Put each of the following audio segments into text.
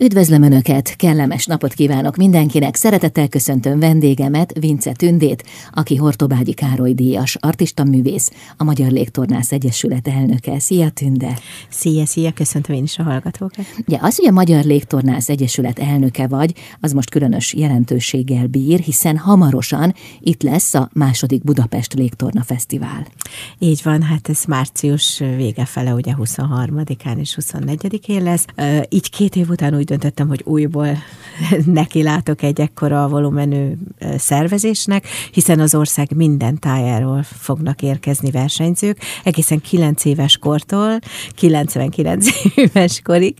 Üdvözlöm Önöket, kellemes napot kívánok mindenkinek, szeretettel köszöntöm vendégemet, Vince Tündét, aki Hortobágyi Károly díjas, artista művész, a Magyar Légtornász Egyesület elnöke. Szia Tünde! Szia, szia, köszöntöm én is a hallgatókat. Ugye az, hogy a Magyar Légtornász Egyesület elnöke vagy, az most különös jelentőséggel bír, hiszen hamarosan itt lesz a második Budapest Légtorna Fesztivál. Így van, hát ez március vége fele, ugye 23-án és 24-én lesz. Így két év után úgy döntöttem, hogy újból neki látok egy ekkora volumenű szervezésnek, hiszen az ország minden tájáról fognak érkezni versenyzők, egészen 9 éves kortól 99 éves korig.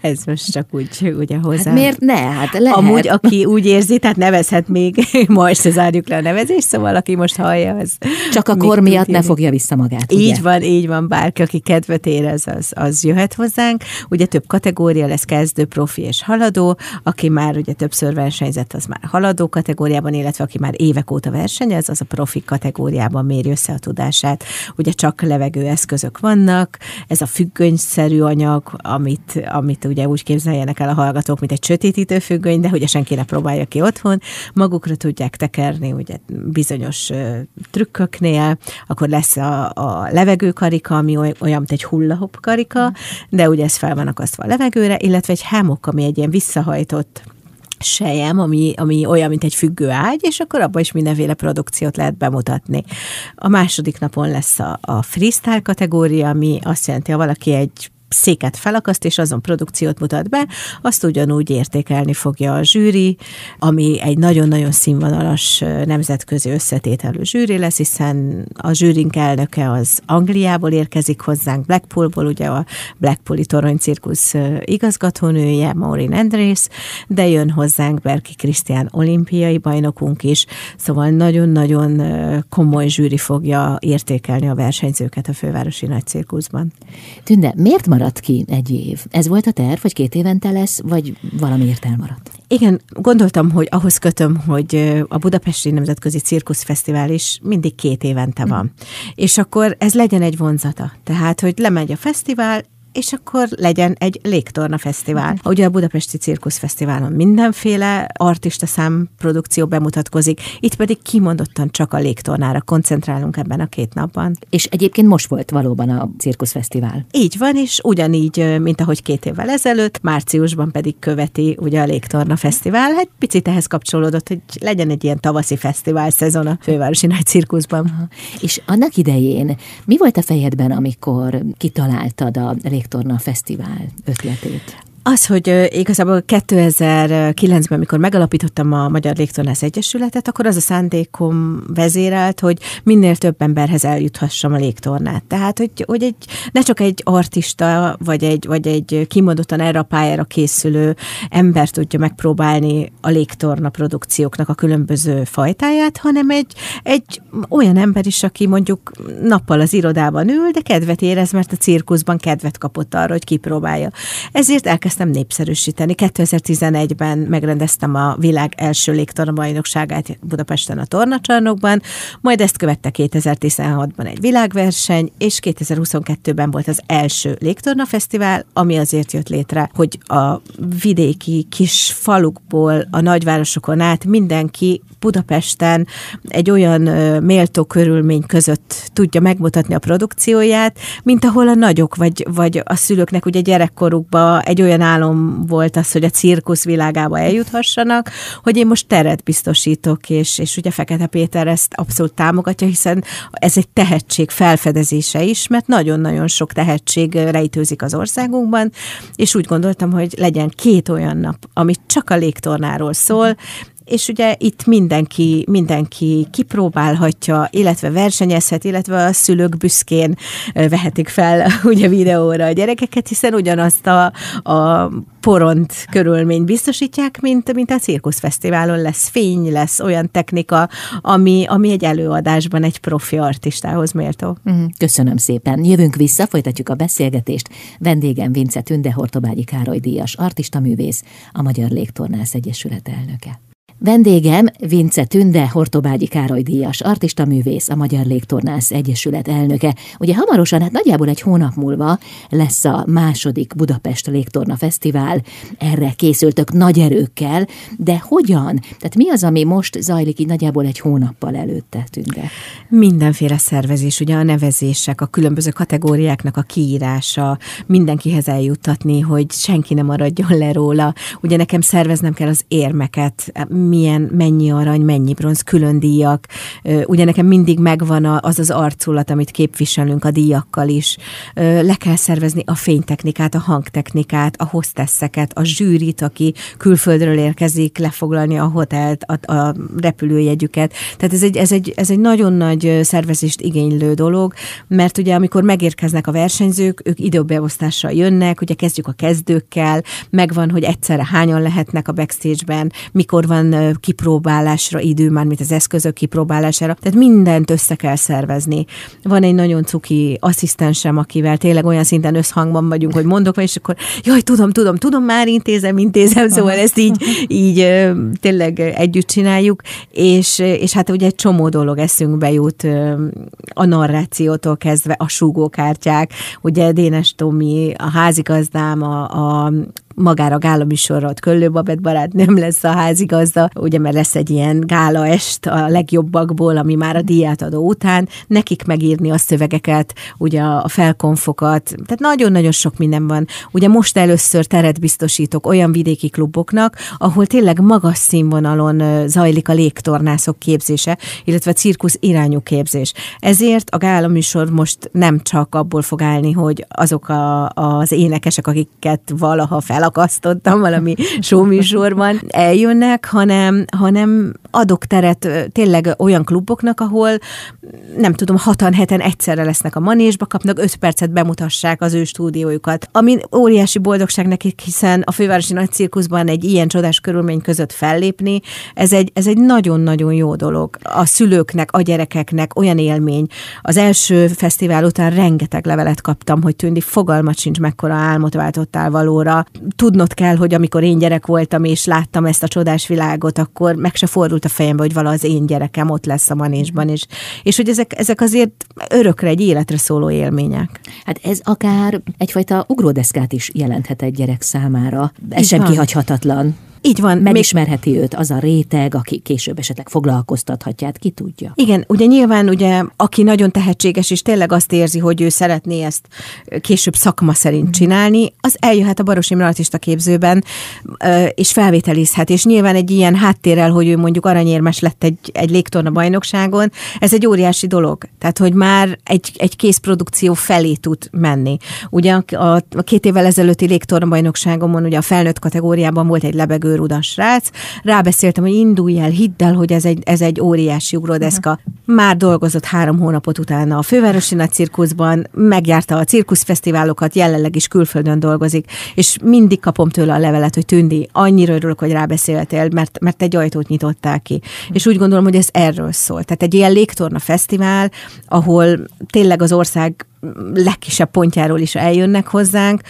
Ez most csak úgy ugye hozzá. Hát miért ne? Hát lehet. Amúgy, aki úgy érzi, tehát nevezhet még, ma este zárjuk le a nevezést, szóval aki most hallja, az... Csak a kor miatt ne fogja vissza magát. Így ugye? van, így van, bárki, aki kedvet érez, az, az jöhet hozzánk. Ugye több kategória lesz, kezdő, profi, profi és haladó, aki már ugye többször versenyzett, az már haladó kategóriában, illetve aki már évek óta versenyez, az a profi kategóriában méri össze a tudását. Ugye csak levegő eszközök vannak, ez a függönyszerű anyag, amit, amit ugye úgy képzeljenek el a hallgatók, mint egy sötétítő függöny, de ugye senki ne próbálja ki otthon, magukra tudják tekerni ugye bizonyos trükköknél, akkor lesz a, a levegőkarika, ami olyan, mint egy hullahop karika, de ugye ez fel van akasztva a levegőre, illetve egy hemok ami egy ilyen visszahajtott sejem, ami, ami olyan, mint egy függő ágy, és akkor abban is mindenféle produkciót lehet bemutatni. A második napon lesz a, a freestyle kategória, ami azt jelenti, ha valaki egy széket felakaszt, és azon produkciót mutat be, azt ugyanúgy értékelni fogja a zsűri, ami egy nagyon-nagyon színvonalas nemzetközi összetételű zsűri lesz, hiszen a zsűrink elnöke az Angliából érkezik hozzánk, Blackpoolból, ugye a Blackpooli Torony Cirkusz igazgatónője, Maureen Andrész, de jön hozzánk Berki Krisztián olimpiai bajnokunk is, szóval nagyon-nagyon komoly zsűri fogja értékelni a versenyzőket a fővárosi nagy cirkuszban. Tünde, miért marad maradt ki egy év. Ez volt a terv, hogy két évente lesz, vagy valamiért elmaradt? Igen, gondoltam, hogy ahhoz kötöm, hogy a Budapesti Nemzetközi Cirkuszfesztivál is mindig két évente van. Mm. És akkor ez legyen egy vonzata. Tehát, hogy lemegy a fesztivál, és akkor legyen egy légtorna fesztivál. Uh-huh. Ugye a Budapesti Cirkusz Fesztiválon mindenféle artista szám produkció bemutatkozik, itt pedig kimondottan csak a légtornára koncentrálunk ebben a két napban. És egyébként most volt valóban a Cirkuszfesztivál. Így van, és ugyanígy, mint ahogy két évvel ezelőtt, márciusban pedig követi ugye a Légtorna Fesztivál. Hát picit ehhez kapcsolódott, hogy legyen egy ilyen tavaszi fesztivál szezon a fővárosi nagy cirkuszban. Aha. És annak idején mi volt a fejedben, amikor kitaláltad a lég Légtorna Fesztivál ötletét? Az, hogy igazából 2009-ben, amikor megalapítottam a Magyar Légtornász Egyesületet, akkor az a szándékom vezérelt, hogy minél több emberhez eljuthassam a légtornát. Tehát, hogy, hogy egy, ne csak egy artista, vagy egy, vagy egy kimondottan erre a pályára készülő ember tudja megpróbálni a légtorna produkcióknak a különböző fajtáját, hanem egy, egy olyan ember is, aki mondjuk nappal az irodában ül, de kedvet érez, mert a cirkuszban kedvet kapott arra, hogy kipróbálja. Ezért elkezdtem elkezdtem népszerűsíteni. 2011-ben megrendeztem a világ első légtornabajnokságát Budapesten a tornacsarnokban, majd ezt követte 2016-ban egy világverseny, és 2022-ben volt az első légtornafesztivál, ami azért jött létre, hogy a vidéki kis falukból a nagyvárosokon át mindenki Budapesten egy olyan méltó körülmény között tudja megmutatni a produkcióját, mint ahol a nagyok vagy, vagy a szülőknek ugye gyerekkorukban egy olyan álom volt az, hogy a cirkusz világába eljuthassanak, hogy én most teret biztosítok, és, és ugye Fekete Péter ezt abszolút támogatja, hiszen ez egy tehetség felfedezése is, mert nagyon-nagyon sok tehetség rejtőzik az országunkban, és úgy gondoltam, hogy legyen két olyan nap, ami csak a légtornáról szól, és ugye itt mindenki, mindenki kipróbálhatja, illetve versenyezhet, illetve a szülők büszkén vehetik fel ugye videóra a gyerekeket, hiszen ugyanazt a, a poront körülményt biztosítják, mint, mint a cirkuszfesztiválon lesz fény, lesz olyan technika, ami, ami egy előadásban egy profi artistához méltó. Mhm, köszönöm szépen. Jövünk vissza, folytatjuk a beszélgetést. Vendégem Vince Tünde Hortobágyi Károly díjas artista művész, a Magyar Légtornász Egyesület elnöke. Vendégem Vince Tünde, Hortobágyi Károly díjas, artista művész, a Magyar Légtornász Egyesület elnöke. Ugye hamarosan, hát nagyjából egy hónap múlva lesz a második Budapest Légtorna Fesztivál. Erre készültök nagy erőkkel, de hogyan? Tehát mi az, ami most zajlik így nagyjából egy hónappal előtte, Tünde? Mindenféle szervezés, ugye a nevezések, a különböző kategóriáknak a kiírása, mindenkihez eljuttatni, hogy senki nem maradjon le róla. Ugye nekem szerveznem kell az érmeket, milyen, mennyi arany, mennyi bronz, külön díjak. Ugye nekem mindig megvan az az arculat, amit képviselünk a díjakkal is. Le kell szervezni a fénytechnikát, a hangtechnikát, a hostesseket, a zsűrit, aki külföldről érkezik, lefoglalni a hotelt, a, a repülőjegyüket. Tehát ez egy, ez, egy, ez egy nagyon nagy szervezést igénylő dolog, mert ugye amikor megérkeznek a versenyzők, ők időbeosztással jönnek, ugye kezdjük a kezdőkkel, megvan, hogy egyszerre hányan lehetnek a backstage-ben, mikor van kipróbálásra idő, már mint az eszközök kipróbálására. Tehát mindent össze kell szervezni. Van egy nagyon cuki asszisztensem, akivel tényleg olyan szinten összhangban vagyunk, hogy mondok, és akkor jaj, tudom, tudom, tudom, már intézem, intézem, szóval ezt így, így tényleg együtt csináljuk, és, és hát ugye egy csomó dolog eszünkbe jut a narrációtól kezdve a súgókártyák, ugye Dénes Tomi, a házigazdám, a, a magára a gála műsorra ott Köllő Babett barát nem lesz a házigazda, ugye mert lesz egy ilyen gála est a legjobbakból, ami már a díját adó után, nekik megírni a szövegeket, ugye a felkonfokat, tehát nagyon-nagyon sok minden van. Ugye most először teret biztosítok olyan vidéki kluboknak, ahol tényleg magas színvonalon zajlik a légtornászok képzése, illetve a cirkusz irányú képzés. Ezért a gála műsor most nem csak abból fog állni, hogy azok a, az énekesek, akiket valaha fel elakasztottam valami showműsorban, eljönnek, hanem, hanem adok teret tényleg olyan kluboknak, ahol nem tudom, hatan, heten egyszerre lesznek a manésba, kapnak öt percet bemutassák az ő stúdiójukat. Ami óriási boldogság nekik, hiszen a fővárosi nagy cirkuszban egy ilyen csodás körülmény között fellépni, ez egy, ez egy nagyon-nagyon jó dolog. A szülőknek, a gyerekeknek olyan élmény. Az első fesztivál után rengeteg levelet kaptam, hogy Tündi fogalmat sincs, mekkora álmot váltottál valóra tudnod kell, hogy amikor én gyerek voltam, és láttam ezt a csodás világot, akkor meg se fordult a fejembe, hogy vala az én gyerekem ott lesz a manésban, és, és hogy ezek, ezek azért örökre egy életre szóló élmények. Hát ez akár egyfajta ugródeszkát is jelenthet egy gyerek számára. Ez sem kihagyhatatlan. Így van. Megismerheti még... őt az a réteg, aki később esetleg foglalkoztathatja, hát ki tudja. Igen, ugye nyilván, ugye, aki nagyon tehetséges, és tényleg azt érzi, hogy ő szeretné ezt később szakma szerint csinálni, az eljöhet a Baros Imre artista képzőben, és felvételizhet, és nyilván egy ilyen háttérrel, hogy ő mondjuk aranyérmes lett egy, egy légtorna bajnokságon, ez egy óriási dolog. Tehát, hogy már egy, egy készprodukció felé tud menni. Ugye a, a, a két évvel ezelőtti légtorna bajnokságomon, ugye a felnőtt kategóriában volt egy lebegő rudas srác, rábeszéltem, hogy indulj el, hidd el, hogy ez egy, ez egy óriási ugródeszka. Már dolgozott három hónapot utána a fővárosi nagy cirkuszban, megjárta a cirkuszfesztiválokat, jelenleg is külföldön dolgozik, és mindig kapom tőle a levelet, hogy Tündi, annyira örülök, hogy rábeszéltél, mert, mert egy ajtót nyitottál ki. Uh-huh. És úgy gondolom, hogy ez erről szól. Tehát egy ilyen légtorna fesztivál, ahol tényleg az ország legkisebb pontjáról is eljönnek hozzánk,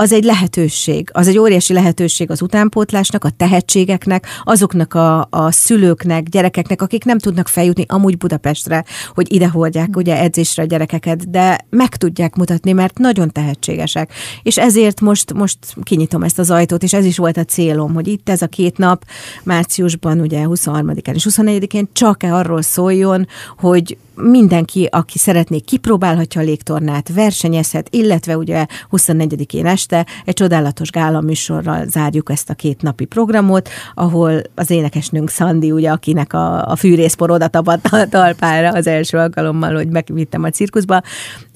az egy lehetőség, az egy óriási lehetőség az utánpótlásnak, a tehetségeknek, azoknak a, a szülőknek, gyerekeknek, akik nem tudnak feljutni amúgy Budapestre, hogy ide hordják ugye edzésre a gyerekeket, de meg tudják mutatni, mert nagyon tehetségesek. És ezért most, most kinyitom ezt az ajtót, és ez is volt a célom, hogy itt ez a két nap, márciusban ugye 23-án és 24-én csak -e arról szóljon, hogy mindenki, aki szeretné, kipróbálhatja a légtornát, versenyezhet, illetve ugye 24-én este egy csodálatos gála műsorral zárjuk ezt a két napi programot, ahol az énekesnőnk Szandi, ugye, akinek a, a fűrészpor oda tapadt a talpára az első alkalommal, hogy megvittem a cirkuszba,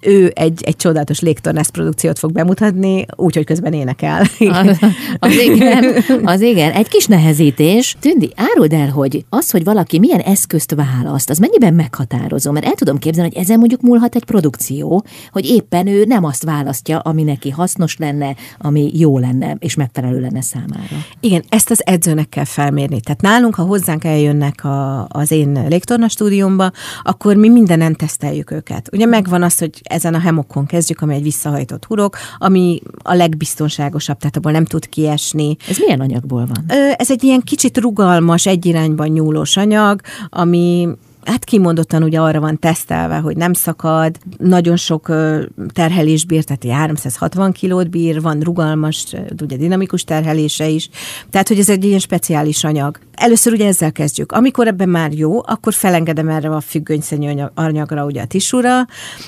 ő egy, egy csodálatos légtornász produkciót fog bemutatni, úgyhogy közben énekel. Az, az igen, az igen. Egy kis nehezítés. Tündi, áruld el, hogy az, hogy valaki milyen eszközt választ, az mennyiben meghatározó? Mert el tudom képzelni, hogy ezen mondjuk múlhat egy produkció, hogy éppen ő nem azt választja, ami neki hasznos lenne, ami jó lenne, és megfelelő lenne számára. Igen, ezt az edzőnek kell felmérni. Tehát nálunk, ha hozzánk eljönnek a, az én légtorna stúdiumba, akkor mi mindenen teszteljük őket. Ugye megvan az, hogy ezen a hemokon kezdjük, ami egy visszahajtott hurok, ami a legbiztonságosabb, tehát abból nem tud kiesni. Ez milyen anyagból van? Ez egy ilyen kicsit rugalmas, egy irányban nyúlós anyag, ami hát kimondottan ugye arra van tesztelve, hogy nem szakad, nagyon sok terhelés bír, tehát 360 kilót bír, van rugalmas, ugye dinamikus terhelése is, tehát hogy ez egy ilyen speciális anyag. Először ugye ezzel kezdjük. Amikor ebben már jó, akkor felengedem erre a függönyszerű anyagra, ugye a tisúra,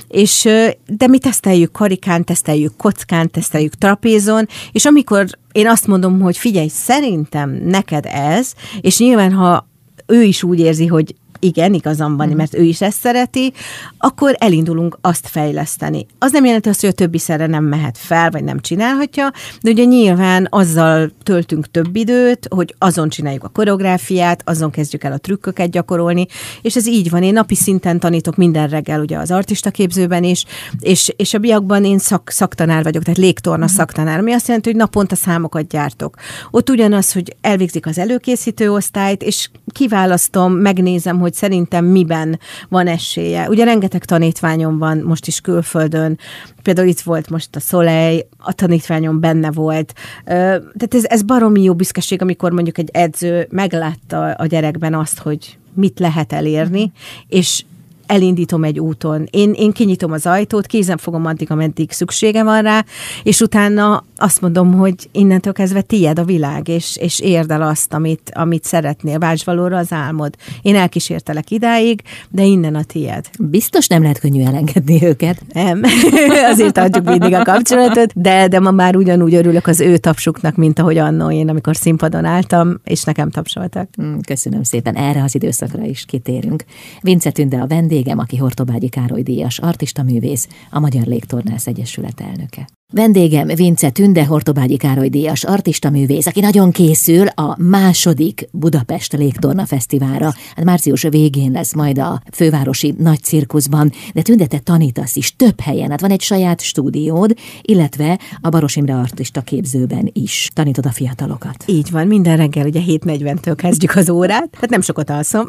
és de mi teszteljük karikán, teszteljük kockán, teszteljük trapézon, és amikor én azt mondom, hogy figyelj, szerintem neked ez, és nyilván ha ő is úgy érzi, hogy igen, igazam van, mm. mert ő is ezt szereti, akkor elindulunk azt fejleszteni. Az nem jelenti azt, hogy a többi szerre nem mehet fel, vagy nem csinálhatja, de ugye nyilván azzal töltünk több időt, hogy azon csináljuk a koreográfiát, azon kezdjük el a trükköket gyakorolni, és ez így van. Én napi szinten tanítok minden reggel ugye az artista képzőben is, és, és a biakban én szak, szaktanár vagyok, tehát légtorna mm. szaktanár, ami azt jelenti, hogy naponta számokat gyártok. Ott ugyanaz, hogy elvégzik az előkészítő osztályt, és kiválasztom, megnézem, hogy szerintem miben van esélye. Ugye rengeteg tanítványom van most is külföldön, például itt volt most a Szolej, a tanítványom benne volt. Tehát ez, ez baromi jó büszkeség, amikor mondjuk egy edző meglátta a gyerekben azt, hogy mit lehet elérni, és elindítom egy úton. Én, én kinyitom az ajtót, kézen fogom addig, ameddig szüksége van rá, és utána azt mondom, hogy innentől kezdve tied a világ, és, és érd el azt, amit, amit szeretnél. Válts valóra az álmod. Én elkísértelek idáig, de innen a tied. Biztos nem lehet könnyű elengedni őket. Nem, azért adjuk mindig a kapcsolatot, de, de ma már ugyanúgy örülök az ő tapsuknak, mint ahogy annó én, amikor színpadon álltam, és nekem tapsoltak. Mm, köszönöm szépen, erre az időszakra is kitérünk. Vince Tünde a vendégem, aki Hortobágyi Károly díjas, artista művész, a Magyar Légtornász Egyesület elnöke. Vendégem Vince Tünde Hortobágyi Károly Díjas artista művész, aki nagyon készül a második Budapest Légtorna Fesztiválra. Hát március végén lesz majd a fővárosi nagy cirkuszban, de Tünde te tanítasz is több helyen. Hát van egy saját stúdiód, illetve a Baros Imre artista képzőben is tanítod a fiatalokat. Így van, minden reggel ugye 7.40-től kezdjük az órát, hát nem sokat alszom.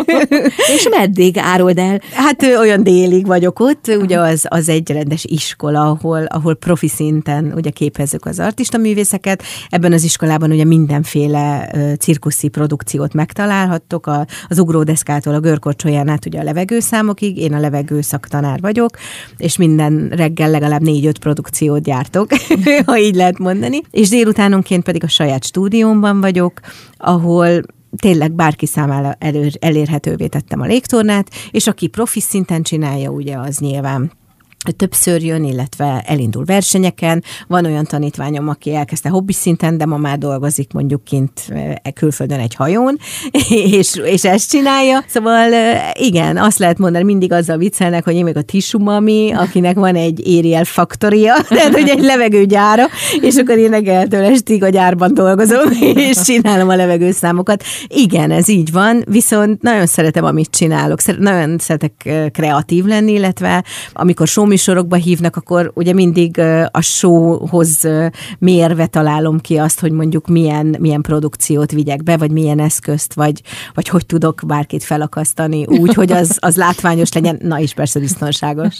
És meddig áruld el? Hát olyan délig vagyok ott, ugye az, az egy rendes iskola, ahol, ahol profi szinten ugye képezzük az artista művészeket. Ebben az iskolában ugye mindenféle cirkuszi produkciót megtalálhattok, a, az ugródeszkától a görkorcsolyán át ugye a levegőszámokig, én a levegő szaktanár vagyok, és minden reggel legalább négy-öt produkciót gyártok, ha így lehet mondani. És délutánonként pedig a saját stúdiómban vagyok, ahol tényleg bárki számára elérhetővé tettem a légtornát, és aki profi szinten csinálja, ugye az nyilván többször jön, illetve elindul versenyeken. Van olyan tanítványom, aki elkezdte hobbi szinten, de ma már dolgozik mondjuk kint e, külföldön egy hajón, és, és ezt csinálja. Szóval igen, azt lehet mondani, mindig azzal viccelnek, hogy én még a Tissu mami, akinek van egy Ariel faktoria, tehát hogy egy levegőgyára, és akkor én reggeltől estig a gyárban dolgozom, és csinálom a levegőszámokat. Igen, ez így van, viszont nagyon szeretem, amit csinálok. Nagyon szeretek kreatív lenni, illetve amikor show műsorokba hívnak, akkor ugye mindig a showhoz mérve találom ki azt, hogy mondjuk milyen, milyen produkciót vigyek be, vagy milyen eszközt, vagy, vagy hogy tudok bárkit felakasztani úgy, hogy az, az látványos legyen, na és persze biztonságos.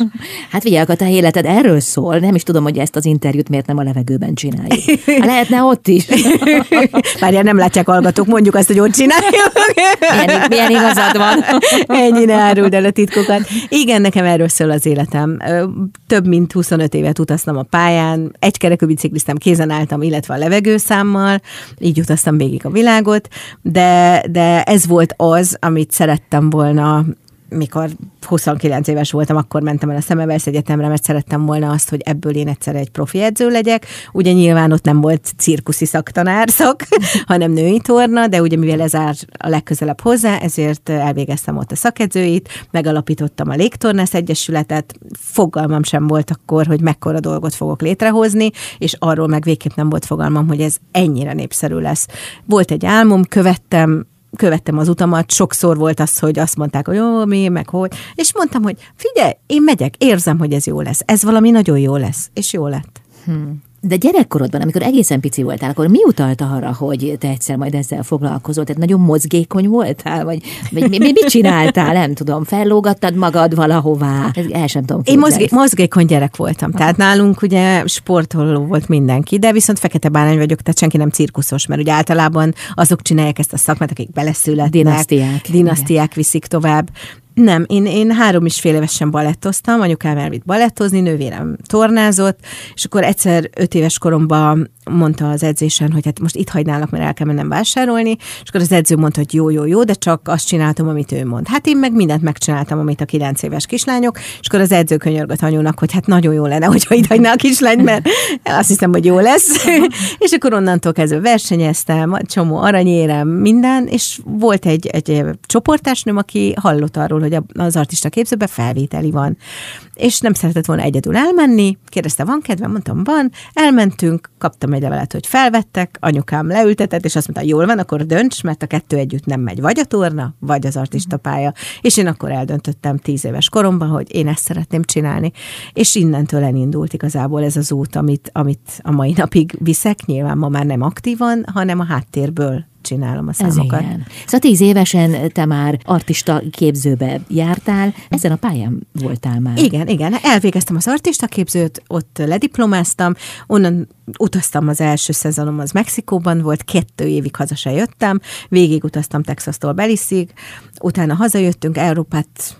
Hát figyelj, a te életed erről szól, nem is tudom, hogy ezt az interjút miért nem a levegőben csináljuk. Lehetne ott is. Várjál, nem látják hallgatók, mondjuk azt, hogy ott csináljuk. Milyen, milyen igazad van. Ennyi ne áruld el a titkokat. Igen, nekem erről szól az életem több mint 25 évet utaztam a pályán, egy kerekű bicikliztem, kézen álltam, illetve a levegőszámmal, így utaztam végig a világot, de, de ez volt az, amit szerettem volna mikor 29 éves voltam, akkor mentem el a Szemevelsz Egyetemre, mert szerettem volna azt, hogy ebből én egyszer egy profi edző legyek. Ugye nyilván ott nem volt cirkuszi szaktanár szak, hanem női torna, de ugye mivel ez áll a legközelebb hozzá, ezért elvégeztem ott a szakedzőit, megalapítottam a Légtornász Egyesületet, fogalmam sem volt akkor, hogy mekkora dolgot fogok létrehozni, és arról meg végképp nem volt fogalmam, hogy ez ennyire népszerű lesz. Volt egy álmom, követtem, követtem az utamat, sokszor volt az, hogy azt mondták, hogy jó, mi, meg hogy, és mondtam, hogy figyelj, én megyek, érzem, hogy ez jó lesz, ez valami nagyon jó lesz, és jó lett. Hmm. De gyerekkorodban, amikor egészen pici voltál, akkor mi utalt arra, hogy te egyszer majd ezzel foglalkozol? Tehát nagyon mozgékony voltál? Vagy, vagy mi, mit csináltál? Nem tudom, fellógattad magad valahová? El sem tudom Én mozgé, mozgékony gyerek voltam. Aha. Tehát nálunk ugye sportoló volt mindenki, de viszont fekete bárány vagyok, tehát senki nem cirkuszos, mert ugye általában azok csinálják ezt a szakmát, akik beleszületnek. Dinasztiák. Dinasztiák viszik tovább. Nem, én, én három és fél évesen balettoztam, anyukám elvitt balettozni, nővérem tornázott, és akkor egyszer öt éves koromban mondta az edzésen, hogy hát most itt hagynálak, mert el kell mennem vásárolni, és akkor az edző mondta, hogy jó, jó, jó, de csak azt csináltam, amit ő mond. Hát én meg mindent megcsináltam, amit a kilenc éves kislányok, és akkor az edző könyörgött anyónak, hogy hát nagyon jó lenne, hogyha itt hagyná a kislányt, mert azt hiszem, hogy jó lesz. és akkor onnantól kezdve versenyeztem, csomó aranyérem, minden, és volt egy, egy csoportásnőm, aki hallott arról, hogy az artista képzőben felvételi van. És nem szeretett volna egyedül elmenni, kérdezte, van kedvem? Mondtam, van. Elmentünk, kaptam egy levelet, hogy felvettek, anyukám leültetett, és azt mondta, jól van, akkor dönts, mert a kettő együtt nem megy. Vagy a torna, vagy az artista pálya. És én akkor eldöntöttem tíz éves koromban, hogy én ezt szeretném csinálni. És innentől elindult igazából ez az út, amit, amit a mai napig viszek, nyilván ma már nem aktívan, hanem a háttérből csinálom a számokat. Ez igen. Szóval tíz évesen te már artista képzőbe jártál, ezen a pályán voltál már. Igen, igen. Elvégeztem az artista képzőt, ott lediplomáztam, onnan utaztam az első szezonom, az Mexikóban volt, kettő évig haza se jöttem, végig utaztam Texas-tól Beliszig, utána hazajöttünk, Európát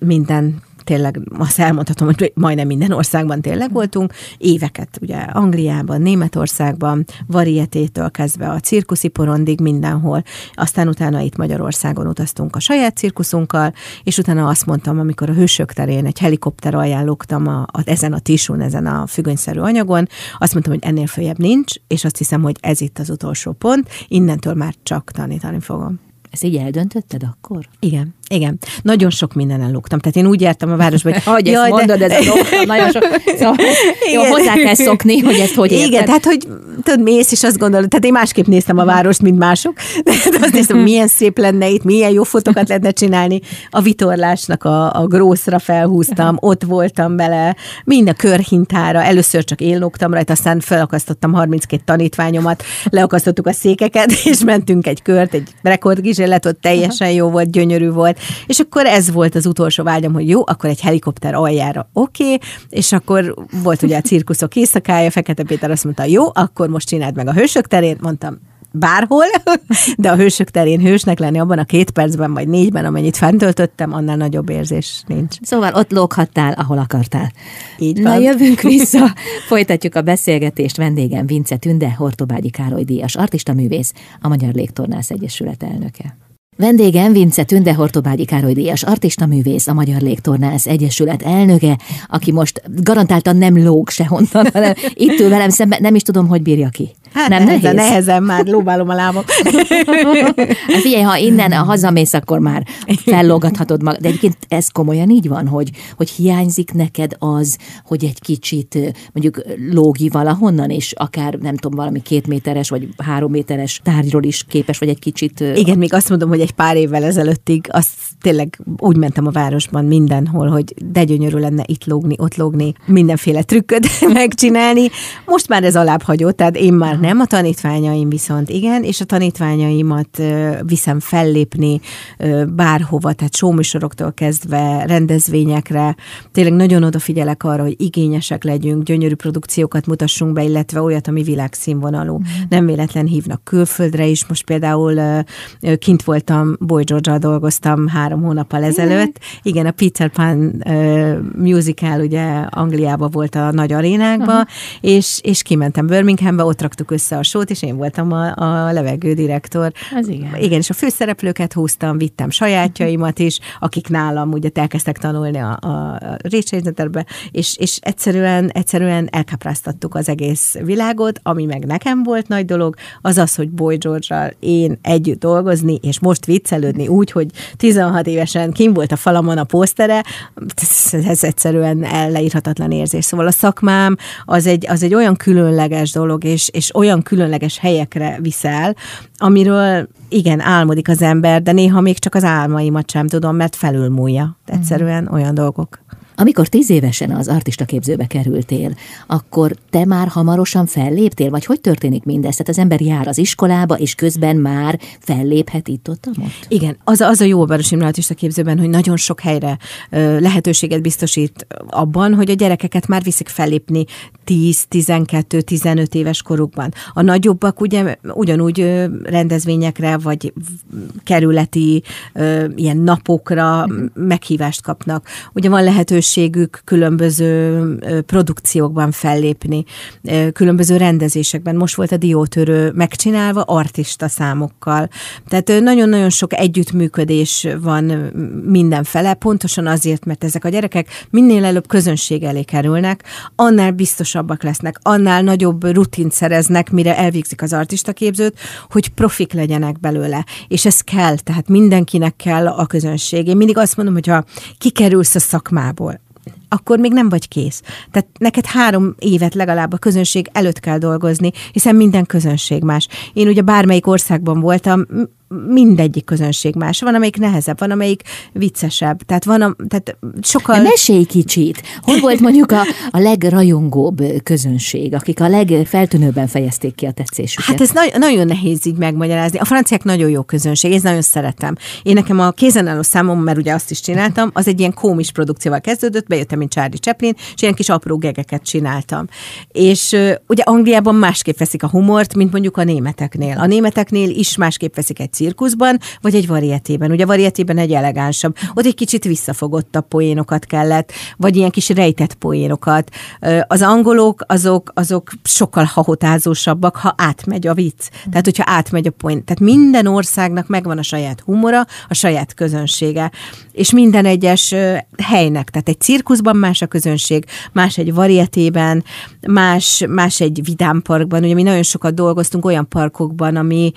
minden tényleg azt elmondhatom, hogy majdnem minden országban tényleg voltunk, éveket ugye Angliában, Németországban, varietétől kezdve a cirkuszi porondig mindenhol, aztán utána itt Magyarországon utaztunk a saját cirkuszunkkal, és utána azt mondtam, amikor a Hősök terén egy helikopter alján lógtam a, a, ezen a tisún, ezen a függönyszerű anyagon, azt mondtam, hogy ennél följebb nincs, és azt hiszem, hogy ez itt az utolsó pont, innentől már csak tanítani fogom. Ezt így eldöntötted akkor? Igen. Igen, nagyon sok mindenen lógtam. Tehát én úgy jártam a városba, hogy... Hogy ezt mondod, de... ez a dolog, nagyon sok... Szóval, jó, hozzá kell szokni, hogy ezt hogy érted. Igen, tehát hogy tudod, mész, és azt gondolod, tehát én másképp néztem a várost, mint mások. De azt néztem, milyen szép lenne itt, milyen jó fotókat lehetne csinálni. A vitorlásnak a, a grószra felhúztam, ott voltam bele, mind a körhintára. Először csak én lógtam rajta, aztán felakasztottam 32 tanítványomat, leakasztottuk a székeket, és mentünk egy kört, egy rekordgizsélet, ott teljesen jó volt, gyönyörű volt és akkor ez volt az utolsó vágyam, hogy jó, akkor egy helikopter aljára oké, okay, és akkor volt ugye a cirkuszok éjszakája, Fekete Péter azt mondta, jó, akkor most csináld meg a hősök terén, mondtam, bárhol, de a hősök terén hősnek lenni abban a két percben, vagy négyben, amennyit fentöltöttem, annál nagyobb érzés nincs. Szóval ott lóghattál, ahol akartál. Így van. Na jövünk vissza, folytatjuk a beszélgetést. Vendégem Vince Tünde, Hortobágyi Károly Díjas, artista művész, a Magyar Légtornász Egyesület elnöke. Vendégem Vince Tünde Hortobágyi Károly Díjas, artista művész, a Magyar Légtornász Egyesület elnöke, aki most garantáltan nem lóg sehonnan, hanem itt ül velem szemben, nem is tudom, hogy bírja ki. Hát nem nehéz? nehezen már lóbálom a lábam. hát figyelj, ha innen hazamész, akkor már fellógathatod magad. De egyébként ez komolyan így van, hogy, hogy hiányzik neked az, hogy egy kicsit mondjuk lógi valahonnan, és akár nem tudom, valami két méteres vagy három méteres tárgyról is képes, vagy egy kicsit... Igen, még azt mondom, hogy egy pár évvel ezelőttig azt tényleg úgy mentem a városban mindenhol, hogy de gyönyörű lenne itt lógni, ott lógni, mindenféle trükköt megcsinálni. Most már ez alább hagyott, tehát én már nem, a tanítványaim viszont igen, és a tanítványaimat viszem fellépni bárhova, tehát showműsoroktól kezdve rendezvényekre. Tényleg nagyon odafigyelek arra, hogy igényesek legyünk, gyönyörű produkciókat mutassunk be, illetve olyat, ami világszínvonalú. Mm. Nem véletlen hívnak külföldre is. Most például kint voltam, Boy george dolgoztam három hónappal ezelőtt. Mm. Igen, a Peter Pan musical ugye Angliába volt a nagy arénákba, uh-huh. és, és kimentem Birminghamba, ott raktuk össze a sót, és én voltam a, a levegődirektor. Az igen. Igen, és a főszereplőket húztam, vittem sajátjaimat is, akik nálam ugye elkezdtek tanulni a, a Récsézeterbe, és, és egyszerűen, egyszerűen elkapráztattuk az egész világot, ami meg nekem volt nagy dolog, az az, hogy Boy george én együtt dolgozni, és most viccelődni úgy, hogy 16 évesen kim volt a falamon a posztere, ez, ez egyszerűen leírhatatlan érzés. Szóval a szakmám az egy, az egy olyan különleges dolog, és, és olyan különleges helyekre viszel, amiről igen, álmodik az ember, de néha még csak az álmaimat sem tudom, mert felülmúlja. Egyszerűen olyan dolgok. Amikor tíz évesen az artista képzőbe kerültél, akkor te már hamarosan felléptél, vagy hogy történik mindez? Tehát az ember jár az iskolába, és közben már felléphet itt ott, ott? Igen, az, az a jó a Imre artista képzőben, hogy nagyon sok helyre lehetőséget biztosít abban, hogy a gyerekeket már viszik fellépni 10, 12, 15 éves korukban. A nagyobbak ugye ugyanúgy rendezvényekre, vagy kerületi ilyen napokra mm. meghívást kapnak. Ugye van lehetőségük különböző produkciókban fellépni, különböző rendezésekben. Most volt a diótörő megcsinálva artista számokkal. Tehát nagyon-nagyon sok együttműködés van mindenfele, pontosan azért, mert ezek a gyerekek minél előbb közönség elé kerülnek, annál biztosabbak lesznek, annál nagyobb rutint szereznek, mire elvégzik az artista képzőt, hogy profik legyenek belőle. És ez kell, tehát mindenkinek kell a közönség. Én mindig azt mondom, hogy ha kikerülsz a szakmából, akkor még nem vagy kész. Tehát neked három évet legalább a közönség előtt kell dolgozni, hiszen minden közönség más. Én ugye bármelyik országban voltam, mindegyik közönség más. Van, amelyik nehezebb, van, amelyik viccesebb. Tehát van, a, tehát sokkal... De mesélj kicsit. Hol volt mondjuk a, a legrajongóbb közönség, akik a legfeltűnőbben fejezték ki a tetszésüket? Hát ez na- nagyon nehéz így megmagyarázni. A franciák nagyon jó közönség, én nagyon szeretem. Én nekem a kézenálló számom, mert ugye azt is csináltam, az egy ilyen komis produkcióval kezdődött, bejöttem, mint Charlie Chaplin, és ilyen kis apró gegeket csináltam. És uh, ugye Angliában másképp veszik a humort, mint mondjuk a németeknél. A németeknél is másképp veszik egy cirkuszban, vagy egy varietében. Ugye a varietében egy elegánsabb. Ott egy kicsit visszafogottabb poénokat kellett, vagy ilyen kis rejtett poénokat. Az angolok azok, azok sokkal hahotázósabbak, ha átmegy a vicc. Tehát, hogyha átmegy a poén. Tehát minden országnak megvan a saját humora, a saját közönsége. És minden egyes helynek. Tehát egy cirkuszban más a közönség, más egy varietében, más, más egy vidámparkban. Ugye mi nagyon sokat dolgoztunk olyan parkokban, ami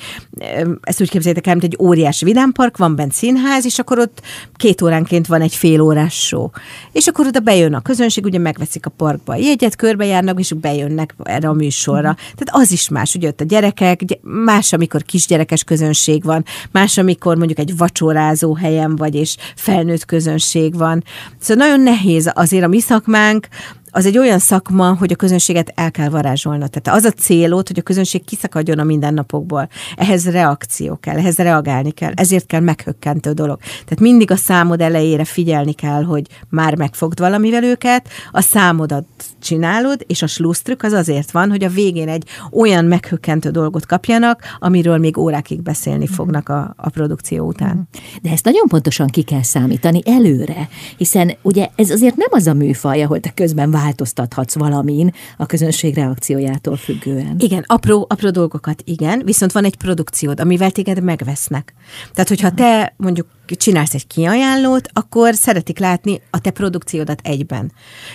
ezt úgy képzeljétek el, mint egy óriás vidámpark, van bent színház, és akkor ott két óránként van egy fél órás show. És akkor oda bejön a közönség, ugye megveszik a parkba a jegyet, körbejárnak, és bejönnek erre a műsorra. Tehát az is más, ugye ott a gyerekek, más, amikor kisgyerekes közönség van, más, amikor mondjuk egy vacsorázó helyen vagy, és felnőtt közönség van. Szóval nagyon nehéz azért a mi szakmánk, az egy olyan szakma, hogy a közönséget el kell varázsolna. Tehát az a célod, hogy a közönség kiszakadjon a mindennapokból. Ehhez reakció kell, ehhez reagálni kell, ezért kell meghökkentő dolog. Tehát mindig a számod elejére figyelni kell, hogy már megfogd valamivel őket, a számodat csinálod, és a slusztrük az azért van, hogy a végén egy olyan meghökkentő dolgot kapjanak, amiről még órákig beszélni mhm. fognak a, a produkció után. Mhm. De ezt nagyon pontosan ki kell számítani előre, hiszen ugye ez azért nem az a műfaj, ahol te közben változtathatsz valamin a közönség reakciójától függően. Igen, apró, apró dolgokat igen, viszont van egy produkciód, amivel téged megvesznek. Tehát, hogyha te mondjuk csinálsz egy kiajánlót, akkor szeretik látni a te produkciódat egyben.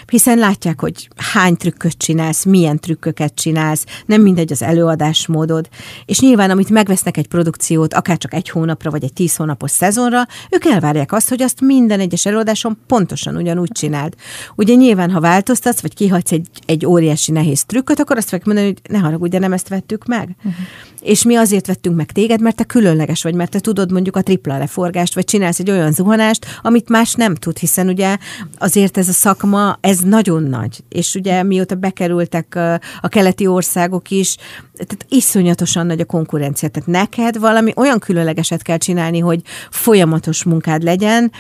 Hiszen látják, hogy hány trükköt csinálsz, milyen trükköket csinálsz, nem mindegy az előadásmódod, és nyilván, amit megvesznek egy produkciót, akár csak egy hónapra, vagy egy tíz hónapos szezonra, ők elvárják azt, hogy azt minden egyes előadáson pontosan ugyanúgy csináld. Ugye nyilván, ha változtatsz, vagy kihagysz egy, egy óriási nehéz trükköt, akkor azt fogják mondani, hogy ne haragudj, de nem ezt vettük meg. Uh-huh. És mi azért vettünk meg téged, mert te különleges vagy, mert te tudod mondjuk a tripla leforgást, vagy vagy csinálsz egy olyan zuhanást, amit más nem tud, hiszen ugye azért ez a szakma, ez nagyon nagy. És ugye mióta bekerültek a keleti országok is, tehát iszonyatosan nagy a konkurencia. Tehát neked valami olyan különlegeset kell csinálni, hogy folyamatos munkád legyen,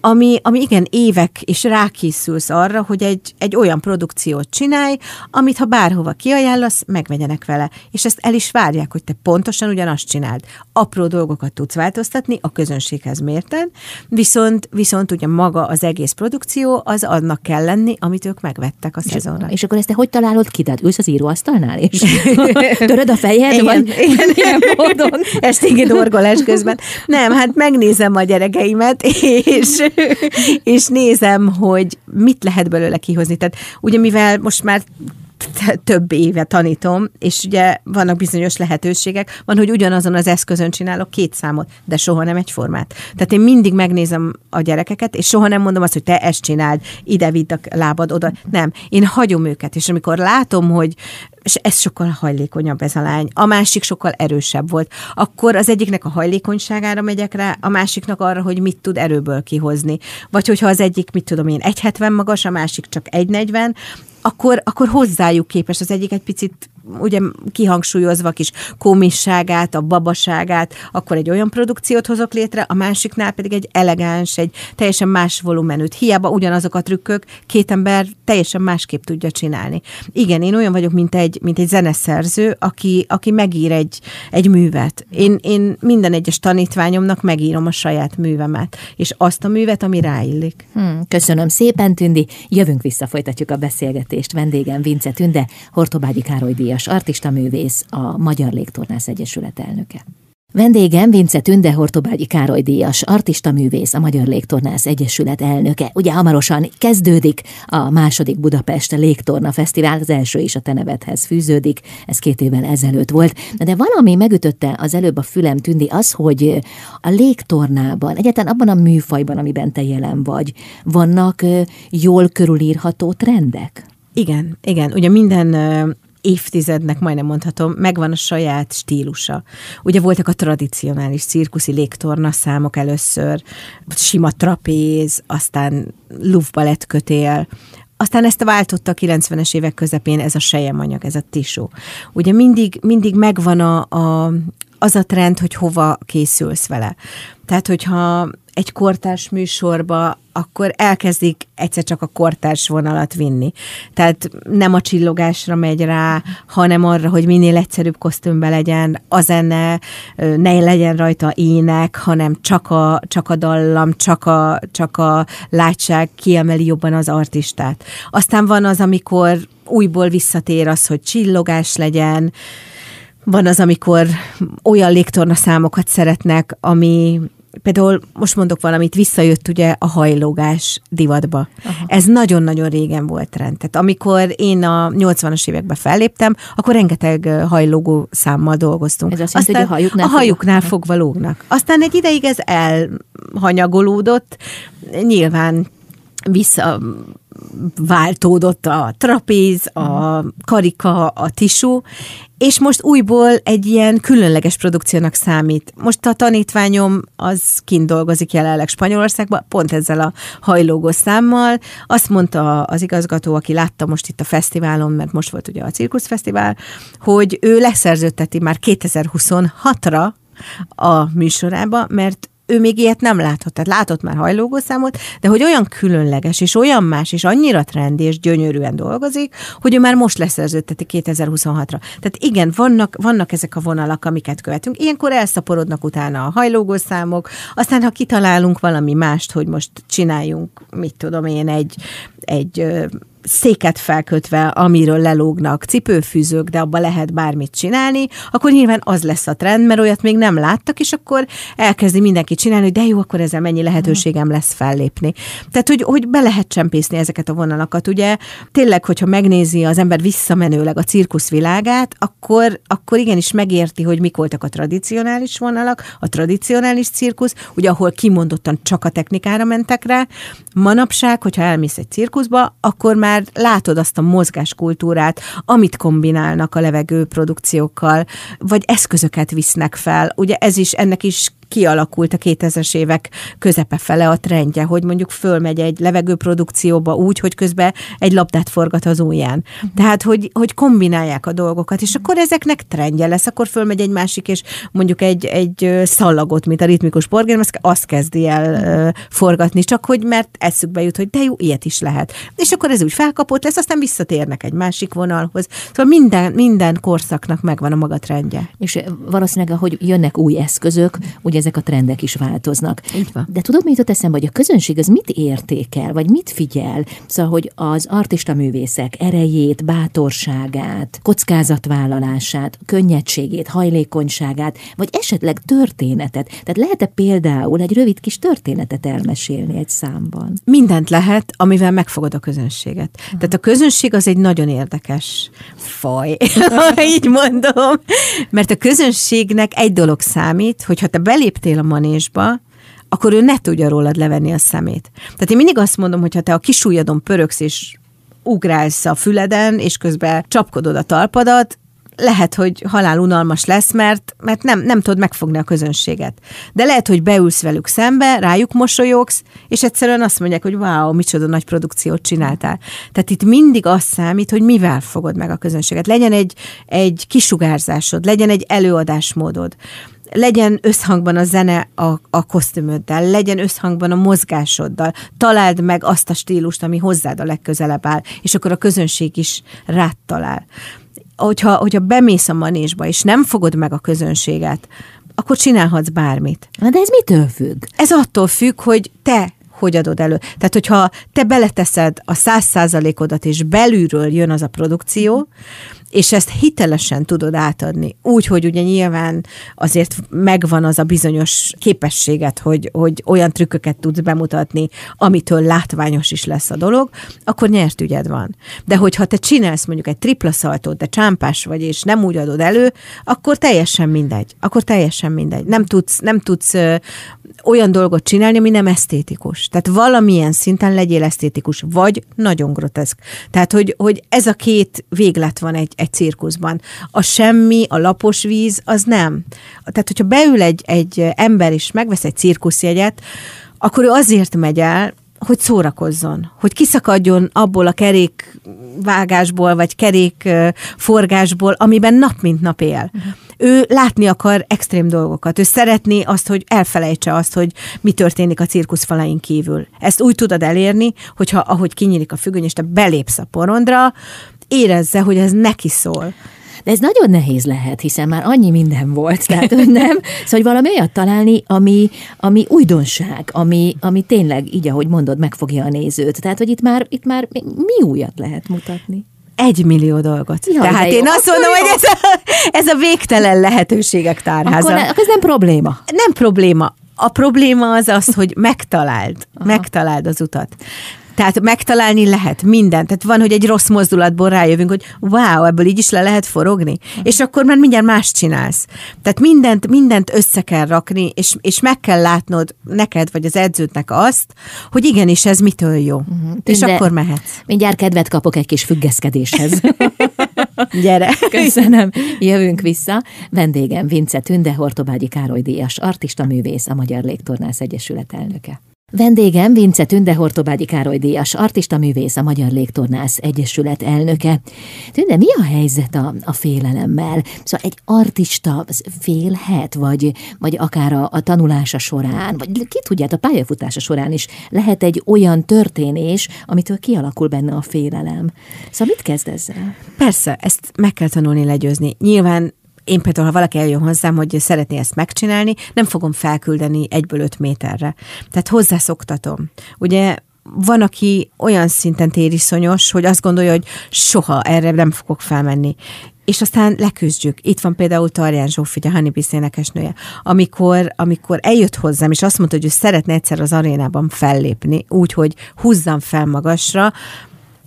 ami, ami igen, évek, és rákészülsz arra, hogy egy, egy olyan produkciót csinálj, amit ha bárhova kiajánlasz, megvegyenek vele. És ezt el is várják, hogy te pontosan ugyanazt csináld. Apró dolgokat tudsz változtatni, a közönséghez mérten, viszont, viszont ugye maga az egész produkció, az annak kell lenni, amit ők megvettek a szezonra. És, és akkor ezt te hogy találod ki? Tehát ülsz az íróasztalnál, és töröd a fejed? Igen, vagy? igen, ilyen módon. Esténgi dorgolás közben. Nem, hát megnézem a gyerekeimet, és és nézem, hogy mit lehet belőle kihozni. Tehát ugye mivel most már több éve tanítom, és ugye vannak bizonyos lehetőségek, van, hogy ugyanazon az eszközön csinálok két számot, de soha nem egyformát. Tehát én mindig megnézem a gyerekeket, és soha nem mondom azt, hogy te ezt csináld, ide vidd a lábad oda. Nem, én hagyom őket, és amikor látom, hogy és ez sokkal hajlékonyabb ez a lány, a másik sokkal erősebb volt. Akkor az egyiknek a hajlékonyságára megyek rá, a másiknak arra, hogy mit tud erőből kihozni. Vagy hogyha az egyik, mit tudom én, 1,70 magas, a másik csak 1,40, akkor, akkor hozzájuk képes. Az egyik egy picit ugye kihangsúlyozva kis komisságát, a babaságát, akkor egy olyan produkciót hozok létre, a másiknál pedig egy elegáns, egy teljesen más volumenűt. Hiába ugyanazok a trükkök, két ember teljesen másképp tudja csinálni. Igen, én olyan vagyok, mint egy, mint egy zeneszerző, aki, aki megír egy, egy művet. Én, én minden egyes tanítványomnak megírom a saját művemet, és azt a művet, ami ráillik. Hmm, köszönöm szépen, Tündi. Jövünk vissza, folytatjuk a beszélgetést. Vendégem Vince Tünde, Hortobágyi Károly díjas díjas artista művész, a Magyar Légtornász Egyesület elnöke. Vendégem Vince Tünde Hortobágyi Károly díjas, artista művész, a Magyar Légtornász Egyesület elnöke. Ugye hamarosan kezdődik a második Budapest Légtorna Fesztivál, az első is a te nevedhez fűződik, ez két évvel ezelőtt volt. De valami megütötte az előbb a fülem Tündi az, hogy a légtornában, egyáltalán abban a műfajban, amiben te jelen vagy, vannak jól körülírható trendek? Igen, igen. Ugye minden évtizednek majdnem mondhatom, megvan a saját stílusa. Ugye voltak a tradicionális cirkuszi légtorna számok először, sima trapéz, aztán lufbalett kötél, aztán ezt váltotta a 90-es évek közepén ez a sejemanyag, ez a tisó. Ugye mindig, mindig megvan a, a, az a trend, hogy hova készülsz vele. Tehát, hogyha egy kortárs műsorba, akkor elkezdik egyszer csak a kortárs vonalat vinni. Tehát nem a csillogásra megy rá, hanem arra, hogy minél egyszerűbb kosztümbe legyen, a zene, ne legyen rajta ének, hanem csak a, csak a dallam, csak a, csak a látság kiemeli jobban az artistát. Aztán van az, amikor újból visszatér az, hogy csillogás legyen, van az, amikor olyan légtorna számokat szeretnek, ami például most mondok valamit, visszajött ugye a hajlógás divatba. Aha. Ez nagyon-nagyon régen volt trend. Tehát amikor én a 80-as években felléptem, akkor rengeteg hajlógó számmal dolgoztunk. Ez azt jelenti, hogy a hajuknál, a hajuknál fogva lógnak. Aztán egy ideig ez elhanyagolódott. Nyilván vissza váltódott a trapéz, a karika, a tisú, és most újból egy ilyen különleges produkciónak számít. Most a tanítványom az kint dolgozik jelenleg Spanyolországban, pont ezzel a hajlógó számmal. Azt mondta az igazgató, aki látta most itt a fesztiválon, mert most volt ugye a cirkuszfesztivál, hogy ő leszerződteti már 2026-ra a műsorába, mert ő még ilyet nem láthat. Tehát látott már hajlógószámot, de hogy olyan különleges, és olyan más, és annyira trendi, és gyönyörűen dolgozik, hogy ő már most leszerződteti 2026-ra. Tehát igen, vannak, vannak ezek a vonalak, amiket követünk. Ilyenkor elszaporodnak utána a hajlógószámok, aztán ha kitalálunk valami mást, hogy most csináljunk, mit tudom én, egy, egy széket felkötve, amiről lelógnak cipőfűzők, de abba lehet bármit csinálni, akkor nyilván az lesz a trend, mert olyat még nem láttak, és akkor elkezdi mindenki csinálni, hogy de jó, akkor ezzel mennyi lehetőségem lesz fellépni. Tehát, hogy, hogy be lehet csempészni ezeket a vonalakat. Ugye tényleg, hogyha megnézi az ember visszamenőleg a cirkuszvilágát, akkor, akkor igenis megérti, hogy mik voltak a tradicionális vonalak, a tradicionális cirkusz, ugye ahol kimondottan csak a technikára mentek rá. Manapság, hogyha elmész egy cirkuszba, akkor már már látod azt a mozgáskultúrát, amit kombinálnak a levegő produkciókkal, vagy eszközöket visznek fel. Ugye ez is, ennek is kialakult a 2000-es évek közepe fele a trendje, hogy mondjuk fölmegy egy levegőprodukcióba úgy, hogy közben egy labdát forgat az ujján. Uh-huh. Tehát, hogy, hogy kombinálják a dolgokat, és akkor ezeknek trendje lesz, akkor fölmegy egy másik, és mondjuk egy, egy szallagot, mint a ritmikus porgém, azt kezdi el uh, forgatni, csak hogy mert eszükbe jut, hogy de jó, ilyet is lehet. És akkor ez úgy felkapott lesz, aztán visszatérnek egy másik vonalhoz. Szóval minden, minden korszaknak megvan a maga trendje. És valószínűleg, hogy jönnek új eszközök, ugye ezek a trendek is változnak. De tudod, mit jutott eszembe, hogy a közönség az mit értékel, vagy mit figyel? Szóval, hogy az artista művészek erejét, bátorságát, kockázatvállalását, könnyedségét, hajlékonyságát, vagy esetleg történetet. Tehát lehet-e például egy rövid kis történetet elmesélni egy számban? Mindent lehet, amivel megfogod a közönséget. Aha. Tehát a közönség az egy nagyon érdekes faj, így mondom. Mert a közönségnek egy dolog számít, hogyha te belép beléptél a manésba, akkor ő ne tudja rólad levenni a szemét. Tehát én mindig azt mondom, hogy ha te a kisújadon pöröksz, és ugrálsz a füleden, és közben csapkodod a talpadat, lehet, hogy halál unalmas lesz, mert, mert nem, nem tudod megfogni a közönséget. De lehet, hogy beülsz velük szembe, rájuk mosolyogsz, és egyszerűen azt mondják, hogy wow, micsoda nagy produkciót csináltál. Tehát itt mindig az számít, hogy mivel fogod meg a közönséget. Legyen egy, egy kisugárzásod, legyen egy előadásmódod legyen összhangban a zene a, a kosztümöddel, legyen összhangban a mozgásoddal, találd meg azt a stílust, ami hozzád a legközelebb áll, és akkor a közönség is rád talál hogyha, hogyha bemész a manésba, és nem fogod meg a közönséget, akkor csinálhatsz bármit. Na de ez mitől függ? Ez attól függ, hogy te hogy adod elő. Tehát, hogyha te beleteszed a száz százalékodat, és belülről jön az a produkció, és ezt hitelesen tudod átadni. Úgy, hogy ugye nyilván azért megvan az a bizonyos képességet, hogy, hogy olyan trükköket tudsz bemutatni, amitől látványos is lesz a dolog, akkor nyert ügyed van. De hogyha te csinálsz mondjuk egy tripla szaltót, de csámpás vagy, és nem úgy adod elő, akkor teljesen mindegy. Akkor teljesen mindegy. Nem tudsz, nem tudsz olyan dolgot csinálni, ami nem esztétikus. Tehát valamilyen szinten legyél esztétikus, vagy nagyon groteszk. Tehát, hogy, hogy ez a két véglet van egy, egy cirkuszban. A semmi, a lapos víz, az nem. Tehát, hogyha beül egy, egy ember és megvesz egy cirkuszjegyet, akkor ő azért megy el, hogy szórakozzon, hogy kiszakadjon abból a kerékvágásból, vagy kerékforgásból, amiben nap mint nap él. Uh-huh. Ő látni akar extrém dolgokat. Ő szeretné azt, hogy elfelejtse azt, hogy mi történik a cirkuszfalain kívül. Ezt úgy tudod elérni, hogyha ahogy kinyílik a függöny, és te belépsz a porondra, érezze, hogy ez neki szól. De ez nagyon nehéz lehet, hiszen már annyi minden volt, tehát hogy nem. Szóval hogy valami olyat találni, ami, ami újdonság, ami, ami tényleg, így ahogy mondod, megfogja a nézőt. Tehát, hogy itt már, itt már mi újat lehet mutatni? egy millió dolgot. Jaj, Tehát én azt mondom, hogy ez a, ez a végtelen lehetőségek tárháza. Akkor, ne, akkor ez nem probléma. Nem probléma. A probléma az az, hogy megtaláld, megtaláld az utat. Tehát megtalálni lehet mindent. Tehát van, hogy egy rossz mozdulatból rájövünk, hogy wow, ebből így is le lehet forogni. Uh-huh. És akkor már mindjárt más csinálsz. Tehát mindent, mindent össze kell rakni, és, és meg kell látnod neked, vagy az edződnek azt, hogy igenis ez mitől jó. Uh-huh. És akkor mehetsz. Mindjárt kedvet kapok egy kis függeszkedéshez. Gyere! Köszönöm. Jövünk vissza. Vendégem Vince Tünde, Hortobágyi Károly Díjas, artista művész, a Magyar Légtornász Egyesület elnöke. Vendégem Vince Tünde Hortobágyi Károly Díjas, artista művész, a Magyar Légtornász Egyesület elnöke. Tünde, mi a helyzet a, a félelemmel? Szóval egy artista félhet, vagy, vagy akár a, a tanulása során, vagy ki tudja, hát a pályafutása során is lehet egy olyan történés, amitől kialakul benne a félelem. Szóval mit kezd ezzel? Persze, ezt meg kell tanulni legyőzni. Nyilván én például, ha valaki eljön hozzám, hogy szeretné ezt megcsinálni, nem fogom felküldeni egyből öt méterre. Tehát hozzászoktatom. Ugye van, aki olyan szinten tériszonyos, hogy azt gondolja, hogy soha erre nem fogok felmenni. És aztán leküzdjük. Itt van például Tarján Zsófi, a Honeybee énekesnője, amikor, amikor eljött hozzám, és azt mondta, hogy ő szeretne egyszer az arénában fellépni, úgy, hogy húzzam fel magasra,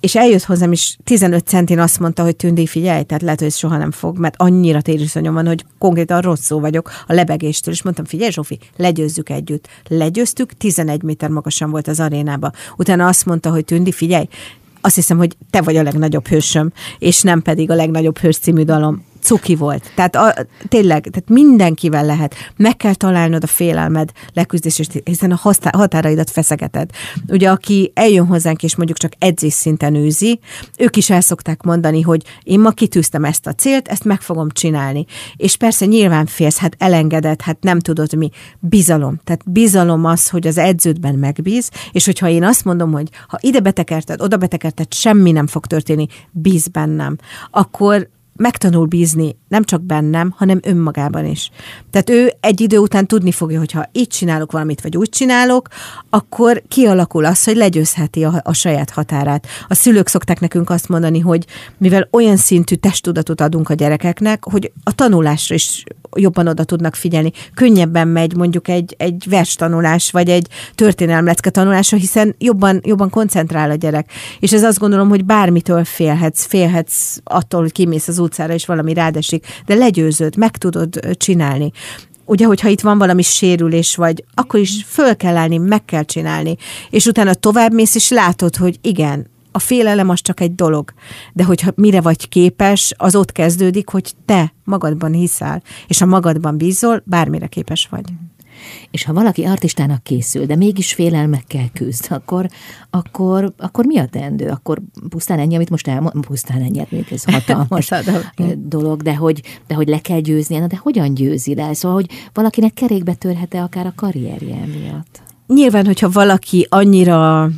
és eljött hozzám, és 15 centin azt mondta, hogy Tündi, figyelj, tehát lehet, hogy ez soha nem fog, mert annyira tériszonyom van, hogy konkrétan rosszul vagyok a lebegéstől, és mondtam, figyelj, Zsófi, legyőzzük együtt. Legyőztük, 11 méter magasan volt az arénába. Utána azt mondta, hogy Tündi, figyelj, azt hiszem, hogy te vagy a legnagyobb hősöm, és nem pedig a legnagyobb hős című dalom cuki volt. Tehát a, tényleg, tehát mindenkivel lehet. Meg kell találnod a félelmed leküzdését, hiszen a határaidat feszegeted. Ugye, aki eljön hozzánk, és mondjuk csak edzés szinten űzi, ők is el szokták mondani, hogy én ma kitűztem ezt a célt, ezt meg fogom csinálni. És persze nyilván félsz, hát elengedett, hát nem tudod mi. Bizalom. Tehát bizalom az, hogy az edződben megbíz, és hogyha én azt mondom, hogy ha ide betekerted, oda betekerted, semmi nem fog történni, bíz bennem, akkor megtanul bízni nem csak bennem, hanem önmagában is. Tehát ő egy idő után tudni fogja, hogy ha így csinálok valamit, vagy úgy csinálok, akkor kialakul az, hogy legyőzheti a, a saját határát. A szülők szokták nekünk azt mondani, hogy mivel olyan szintű testtudatot adunk a gyerekeknek, hogy a tanulásra is jobban oda tudnak figyelni. Könnyebben megy mondjuk egy, egy vers tanulás, vagy egy történelmlecke tanulása, hiszen jobban, jobban koncentrál a gyerek. És ez azt gondolom, hogy bármitől félhetsz, félhetsz attól, hogy kimész az utcára, és valami rádesik, de legyőződ, meg tudod csinálni. Ugye, hogyha itt van valami sérülés, vagy akkor is föl kell állni, meg kell csinálni, és utána tovább mész, és látod, hogy igen, a félelem az csak egy dolog, de hogyha mire vagy képes, az ott kezdődik, hogy te magadban hiszel, és a magadban bízol, bármire képes vagy. És ha valaki artistának készül, de mégis félelmekkel küzd, akkor, akkor, akkor mi a teendő? Akkor pusztán ennyi, amit most elmondtam, pusztán ennyi, hát ez hatalmas dolog, de hogy, de hogy le kell győzni, de hogyan győzi le? Szóval, hogy valakinek kerékbe törhet-e akár a karrierje miatt? Nyilván, hogyha valaki annyira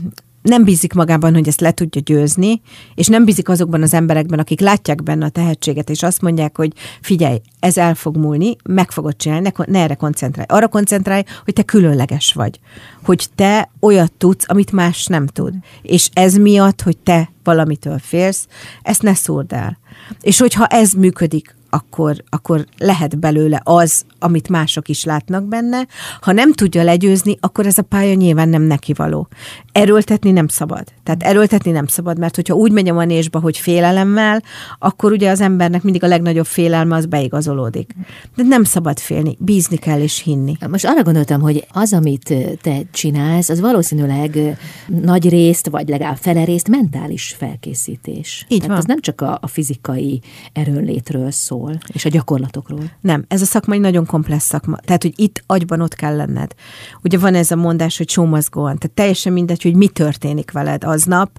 nem bízik magában, hogy ezt le tudja győzni, és nem bízik azokban az emberekben, akik látják benne a tehetséget, és azt mondják, hogy figyelj, ez el fog múlni, meg fogod csinálni, ne, ne erre koncentrálj. Arra koncentrálj, hogy te különleges vagy. Hogy te olyat tudsz, amit más nem tud. És ez miatt, hogy te valamitől félsz, ezt ne szúrd el. És hogyha ez működik, akkor, akkor lehet belőle az, amit mások is látnak benne. Ha nem tudja legyőzni, akkor ez a pálya nyilván nem neki való. Erőltetni nem szabad. Tehát erőltetni nem szabad, mert hogyha úgy megy a manésba, hogy félelemmel, akkor ugye az embernek mindig a legnagyobb félelme az beigazolódik. De nem szabad félni, bízni kell és hinni. Most arra gondoltam, hogy az, amit te csinálsz, az valószínűleg nagy részt, vagy legalább fele részt mentális felkészítés. Így Tehát van. az nem csak a, a fizikai erőnlétről szól, és a gyakorlatokról. Nem, ez a szakma nagyon komplex szakma. Tehát, hogy itt agyban ott kell lenned. Ugye van ez a mondás, hogy show. Tehát teljesen mindegy, hogy mi történik veled aznap,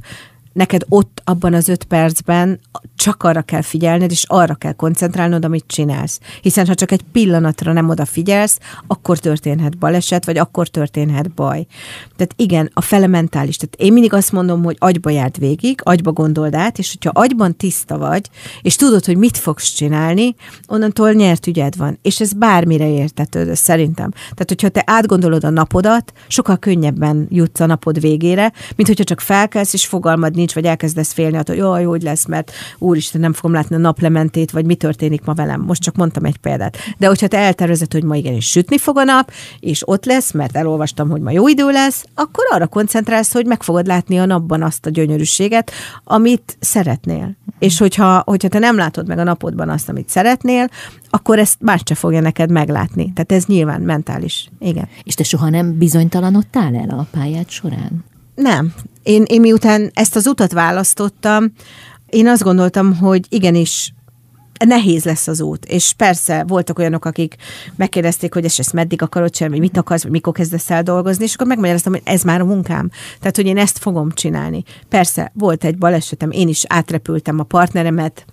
neked ott abban az öt percben csak arra kell figyelned, és arra kell koncentrálnod, amit csinálsz. Hiszen ha csak egy pillanatra nem odafigyelsz, akkor történhet baleset, vagy akkor történhet baj. Tehát igen, a fele mentális. Tehát én mindig azt mondom, hogy agyba járt végig, agyba gondold át, és hogyha agyban tiszta vagy, és tudod, hogy mit fogsz csinálni, onnantól nyert ügyed van. És ez bármire értetődő, szerintem. Tehát, hogyha te átgondolod a napodat, sokkal könnyebben jutsz a napod végére, mint hogyha csak felkelsz, és fogalmad nincs, vagy elkezdesz félni, hogy jaj, hogy lesz, mert úristen, nem fogom látni a naplementét, vagy mi történik ma velem. Most csak mondtam egy példát. De hogyha te eltervezed, hogy ma igenis sütni fog a nap, és ott lesz, mert elolvastam, hogy ma jó idő lesz, akkor arra koncentrálsz, hogy meg fogod látni a napban azt a gyönyörűséget, amit szeretnél. És hogyha, hogyha te nem látod meg a napodban azt, amit szeretnél, akkor ezt más se fogja neked meglátni. Tehát ez nyilván mentális. Igen. És te soha nem bizonytalanodtál el a pályád során? Nem. Én, én miután ezt az utat választottam, én azt gondoltam, hogy igenis nehéz lesz az út. És persze voltak olyanok, akik megkérdezték, hogy ezt, ezt meddig akarod csinálni, mit akarsz, mikor kezdesz el dolgozni, és akkor megmagyaráztam, hogy ez már a munkám. Tehát, hogy én ezt fogom csinálni. Persze, volt egy balesetem, én is átrepültem a partneremet,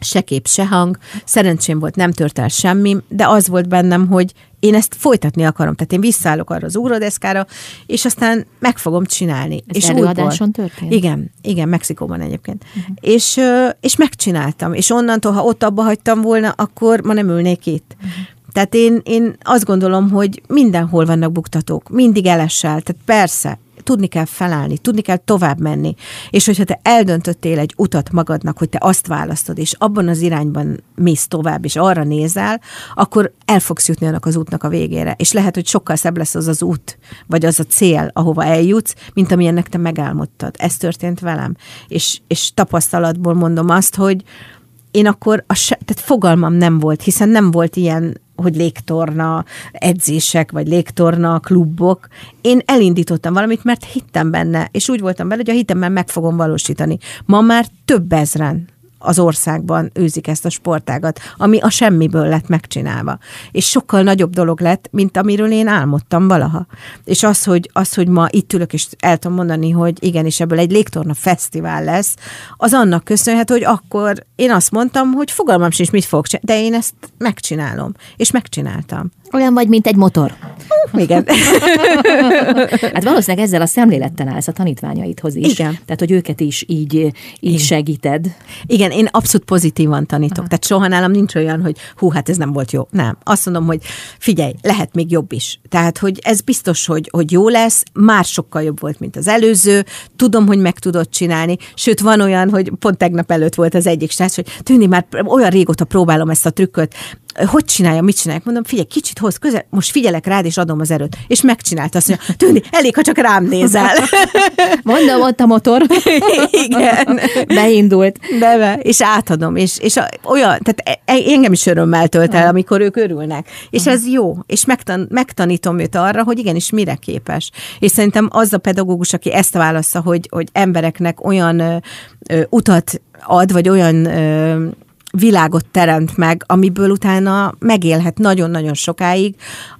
se kép, se hang, szerencsém volt, nem tört el semmi, de az volt bennem, hogy én ezt folytatni akarom. Tehát én visszaállok arra az ugródeszkára, és aztán meg fogom csinálni. Ez és előadáson újból. történt? Igen, igen, Mexikóban egyébként. Uh-huh. És, és megcsináltam. És onnantól, ha ott abba hagytam volna, akkor ma nem ülnék itt. Uh-huh. Tehát én, én azt gondolom, hogy mindenhol vannak buktatók, mindig elessel. Tehát persze, tudni kell felállni, tudni kell tovább menni. És hogyha te eldöntöttél egy utat magadnak, hogy te azt választod, és abban az irányban mész tovább, és arra nézel, akkor el fogsz jutni annak az útnak a végére. És lehet, hogy sokkal szebb lesz az az út, vagy az a cél, ahova eljutsz, mint amilyennek te megálmodtad. Ez történt velem. És, és tapasztalatból mondom azt, hogy én akkor, a se, tehát fogalmam nem volt, hiszen nem volt ilyen hogy légtorna edzések, vagy légtorna klubok. Én elindítottam valamit, mert hittem benne, és úgy voltam bele, hogy a hitemben meg fogom valósítani. Ma már több ezren az országban űzik ezt a sportágat, ami a semmiből lett megcsinálva. És sokkal nagyobb dolog lett, mint amiről én álmodtam valaha. És az, hogy, az, hogy ma itt ülök, és el tudom mondani, hogy igenis ebből egy légtorna fesztivál lesz, az annak köszönhető, hogy akkor én azt mondtam, hogy fogalmam sincs, mit fogok csinálni, de én ezt megcsinálom. És megcsináltam. Olyan vagy, mint egy motor. Igen. hát valószínűleg ezzel a szemlélettel állsz a tanítványaidhoz is. Igen. Tehát, hogy őket is így, így Igen. segíted. Igen, én abszolút pozitívan tanítok. Aha. Tehát soha nálam nincs olyan, hogy hú, hát ez nem volt jó. Nem. Azt mondom, hogy figyelj, lehet még jobb is. Tehát, hogy ez biztos, hogy, hogy jó lesz, már sokkal jobb volt, mint az előző. Tudom, hogy meg tudod csinálni. Sőt, van olyan, hogy pont tegnap előtt volt az egyik srác, hogy tűni már olyan régóta próbálom ezt a trükköt, hogy csinálja, mit csinálják? Mondom, figyelj, kicsit hoz közel, most figyelek rád, és adom az erőt. És megcsinálta azt, mondja, Tündi, elég, ha csak rám nézel. Mondom, ott a motor. Igen. Beindult. De be, és átadom, és, és a, olyan, tehát e- e- engem is örömmel tölt el, amikor ők örülnek. És ez jó, és megtan, megtanítom őt arra, hogy igenis mire képes. És szerintem az a pedagógus, aki ezt válasza, hogy, hogy embereknek olyan ö, ö, utat ad, vagy olyan ö, világot teremt meg, amiből utána megélhet nagyon-nagyon sokáig,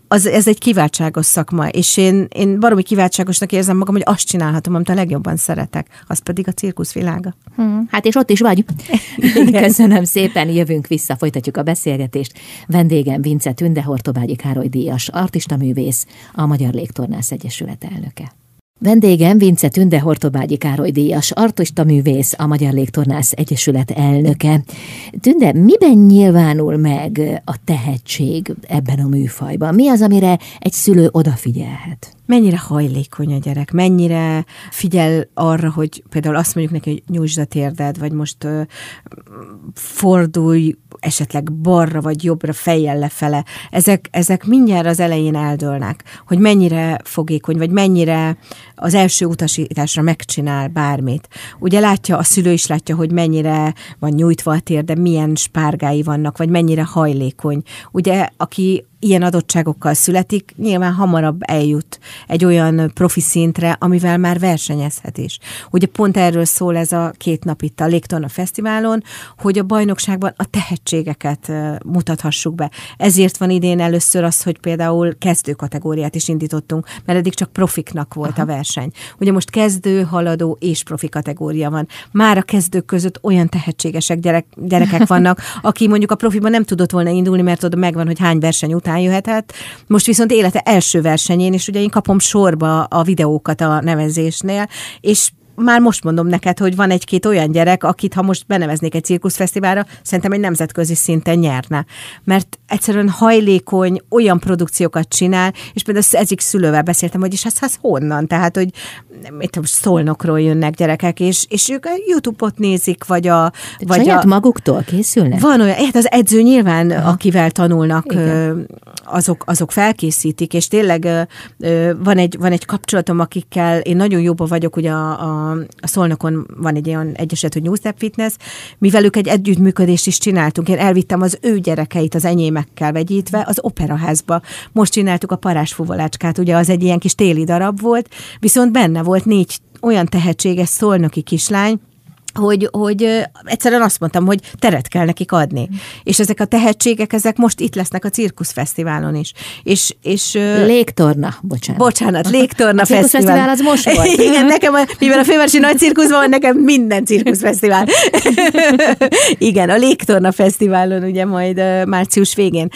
az, ez egy kiváltságos szakma, és én, én baromi kiváltságosnak érzem magam, hogy azt csinálhatom, amit a legjobban szeretek, az pedig a cirkusz világa. Hmm, hát és ott is vagy. Köszönöm szépen, jövünk vissza, folytatjuk a beszélgetést. Vendégem Vince Tünde Hortobágyi Károly Díjas, artista művész, a Magyar Légtornász Egyesület elnöke. Vendégem Vince Tünde Hortobágyi Károly Díjas, artista művész, a Magyar Légtornász Egyesület elnöke. Tünde, miben nyilvánul meg a tehetség ebben a műfajban? Mi az, amire egy szülő odafigyelhet? mennyire hajlékony a gyerek, mennyire figyel arra, hogy például azt mondjuk neki, hogy nyújtsd a térded, vagy most ö, fordulj esetleg balra vagy jobbra, fejjel lefele. Ezek, ezek mindjárt az elején eldőlnek, hogy mennyire fogékony, vagy mennyire az első utasításra megcsinál bármit. Ugye látja, a szülő is látja, hogy mennyire van nyújtva a térde, milyen spárgái vannak, vagy mennyire hajlékony. Ugye, aki ilyen adottságokkal születik, nyilván hamarabb eljut egy olyan profi szintre, amivel már versenyezhet is. Ugye pont erről szól ez a két nap itt a Légtorna Fesztiválon, hogy a bajnokságban a tehetségeket mutathassuk be. Ezért van idén először az, hogy például kezdő kategóriát is indítottunk, mert eddig csak profiknak volt Aha. a verseny. Ugye most kezdő, haladó és profi kategória van. Már a kezdők között olyan tehetségesek gyerek, gyerekek vannak, aki mondjuk a profiban nem tudott volna indulni, mert oda megvan, hogy hány verseny után jöhetett. Most viszont élete első versenyén, és ugye én kapom sorba a videókat a nevezésnél, és már most mondom neked, hogy van egy-két olyan gyerek, akit ha most beneveznék egy cirkuszfesztiválra, szerintem egy nemzetközi szinten nyerne. Mert egyszerűen hajlékony, olyan produkciókat csinál, és például ezik szülővel beszéltem, hogy is ez, ez honnan? Tehát, hogy mit tudom, szolnokról jönnek gyerekek, és, és ők a YouTube-ot nézik, vagy a... vagy saját a, maguktól készülnek? Van olyan, hát az edző nyilván, Aha. akivel tanulnak, azok, azok felkészítik, és tényleg van egy, van egy kapcsolatom, akikkel én nagyon jóban vagyok, ugye a, a, a Szolnokon van egy olyan egyeset, hogy New Step Fitness, mivel ők egy együttműködést is csináltunk. Én elvittem az ő gyerekeit az enyémekkel vegyítve az operaházba. Most csináltuk a parásfúvolácskát, ugye az egy ilyen kis téli darab volt, viszont benne volt négy olyan tehetséges szolnoki kislány, hogy, hogy egyszerűen azt mondtam, hogy teret kell nekik adni. Mm. És ezek a tehetségek, ezek most itt lesznek a cirkuszfesztiválon is. És, és, légtorna, bocsánat. Bocsánat, légtorna a fesztivál. az most volt. Igen, nekem, a, mivel a fővárosi nagy cirkuszban van, nekem minden cirkuszfesztivál. Igen, a légtorna fesztiválon ugye majd március végén.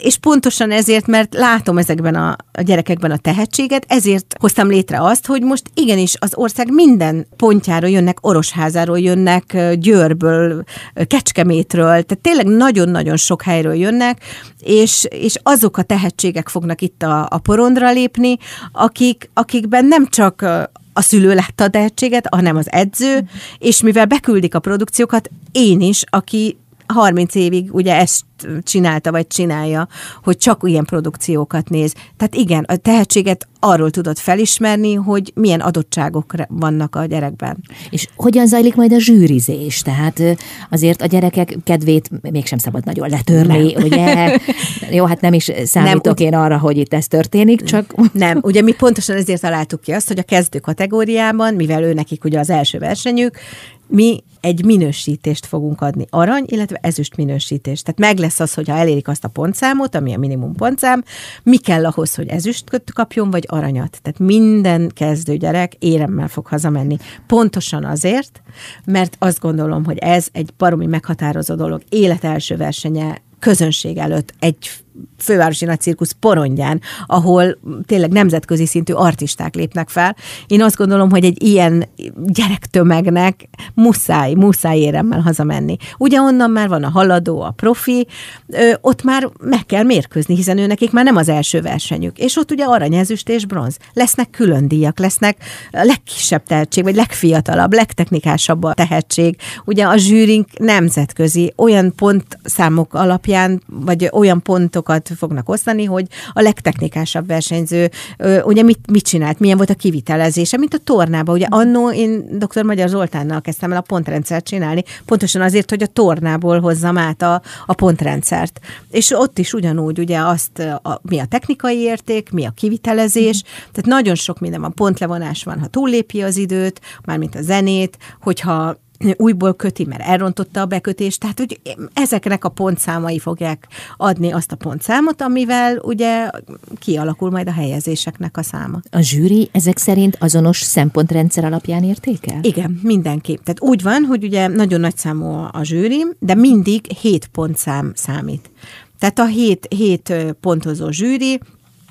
És pontosan ezért, mert látom ezekben a, a gyerekekben a tehetséget, ezért hoztam létre azt, hogy most igenis az ország minden pontjára jönnek oros Székesházáról jönnek, Győrből, Kecskemétről, tehát tényleg nagyon-nagyon sok helyről jönnek, és, és azok a tehetségek fognak itt a, a porondra lépni, akik, akikben nem csak a szülő látta a tehetséget, hanem az edző, és mivel beküldik a produkciókat, én is, aki 30 évig ugye ezt csinálta, vagy csinálja, hogy csak ilyen produkciókat néz. Tehát igen, a tehetséget arról tudod felismerni, hogy milyen adottságok vannak a gyerekben. És hogyan zajlik majd a zsűrizés? Tehát azért a gyerekek kedvét mégsem szabad nagyon letörni, nem. ugye? Jó, hát nem is számítok nem, én arra, hogy itt ez történik, csak... Nem, ugye mi pontosan ezért találtuk ki azt, hogy a kezdő kategóriában, mivel ő nekik ugye az első versenyük, mi egy minősítést fogunk adni, arany, illetve ezüst minősítést. Tehát meg lesz az, hogy ha elérik azt a pontszámot, ami a minimum pontszám, mi kell ahhoz, hogy ezüst kapjon, vagy aranyat. Tehát minden kezdő gyerek éremmel fog hazamenni. Pontosan azért, mert azt gondolom, hogy ez egy baromi meghatározó dolog. Élet első versenye, közönség előtt egy fővárosi nagy cirkusz porondján, ahol tényleg nemzetközi szintű artisták lépnek fel. Én azt gondolom, hogy egy ilyen gyerektömegnek muszáj, muszáj éremmel hazamenni. Ugye onnan már van a haladó, a profi, ott már meg kell mérkőzni, hiszen ő nekik már nem az első versenyük. És ott ugye arany, ezüst és bronz. Lesznek külön díjak, lesznek legkisebb tehetség, vagy legfiatalabb, legtechnikásabb a tehetség. Ugye a zsűrink nemzetközi, olyan pontszámok alapján, vagy olyan pontokat fognak osztani, hogy a legtechnikásabb versenyző ugye mit, mit csinált, milyen volt a kivitelezése, mint a tornában. Ugye annó én dr. Magyar Zoltánnal kezdtem el a pontrendszert csinálni, pontosan azért, hogy a tornából hozzam át a, a pontrendszert. És ott is ugyanúgy ugye azt, a, mi a technikai érték, mi a kivitelezés, mm. tehát nagyon sok minden van, pontlevonás van, ha túllépi az időt, mármint a zenét, hogyha újból köti, mert elrontotta a bekötést, tehát hogy ezeknek a pontszámai fogják adni azt a pontszámot, amivel ugye kialakul majd a helyezéseknek a száma. A zsűri ezek szerint azonos szempontrendszer alapján értékel? Igen, mindenképp. Tehát úgy van, hogy ugye nagyon nagy számú a zsűri, de mindig hét pontszám számít. Tehát a hét, hét pontozó zsűri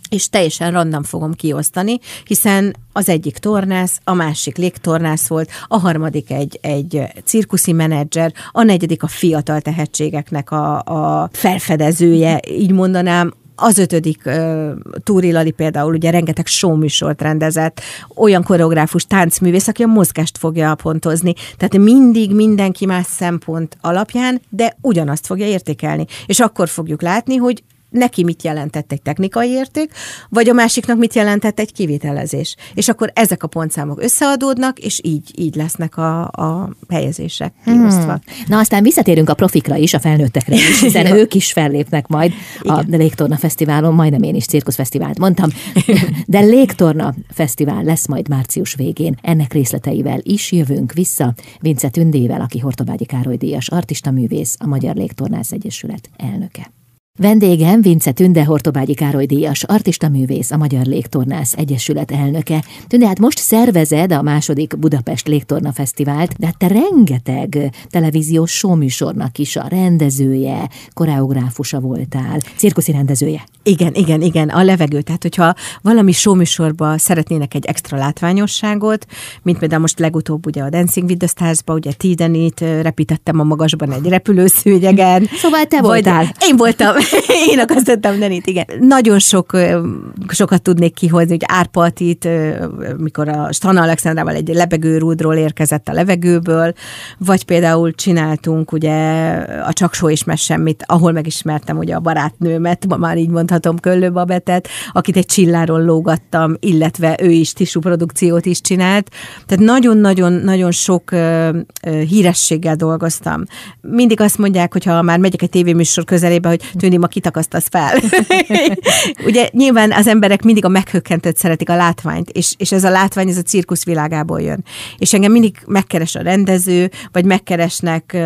és teljesen random fogom kiosztani, hiszen az egyik tornász, a másik légtornász volt, a harmadik egy, egy cirkuszi menedzser, a negyedik a fiatal tehetségeknek a, a felfedezője, így mondanám, az ötödik uh, Túri Lali például ugye rengeteg showműsort rendezett, olyan koreográfus, táncművész, aki a mozgást fogja pontozni. Tehát mindig mindenki más szempont alapján, de ugyanazt fogja értékelni. És akkor fogjuk látni, hogy neki mit jelentett egy technikai érték, vagy a másiknak mit jelentett egy kivitelezés. És akkor ezek a pontszámok összeadódnak, és így, így lesznek a, a helyezések kiosztva. Hmm. Na aztán visszatérünk a profikra is, a felnőttekre is, hiszen ők is fellépnek majd Igen. a Légtorna Fesztiválon, majdnem én is cirkuszfesztivált mondtam, de Légtorna Fesztivál lesz majd március végén. Ennek részleteivel is jövünk vissza Vince Tündével, aki Hortobágyi Károly díjas artista művész, a Magyar Légtornász Egyesület elnöke. Vendégem Vince Tünde Hortobágyi Károly díjas, artista művész, a Magyar Légtornász Egyesület elnöke. Tünde, hát most szervezed a második Budapest Légtorna Fesztivált, de hát te rengeteg televíziós showműsornak is a rendezője, koreográfusa voltál, cirkuszi rendezője. Igen, igen, igen, a levegő. Tehát, hogyha valami showműsorba szeretnének egy extra látványosságot, mint például most legutóbb ugye a Dancing with the Stars-ba, ugye Tidenit repítettem a magasban egy repülőszőnyegen. Szóval te voltál. Én voltam. Én akasztottam Denit, igen. Nagyon sok, sokat tudnék kihozni, hogy Árpatit, mikor a Stana Alexandrával egy lebegőrúdról érkezett a levegőből, vagy például csináltunk ugye a Csak Só és Semmit, ahol megismertem ugye a barátnőmet, ma már így mondhatom, Köllő Babetet, akit egy csilláról lógattam, illetve ő is tisú produkciót is csinált. Tehát nagyon-nagyon-nagyon sok hírességgel dolgoztam. Mindig azt mondják, hogy ha már megyek egy tévéműsor közelébe, hogy tűnik ma kitakasztasz fel. Ugye nyilván az emberek mindig a meghökkentőt szeretik a látványt, és, és ez a látvány, ez a cirkusz világából jön. És engem mindig megkeres a rendező, vagy megkeresnek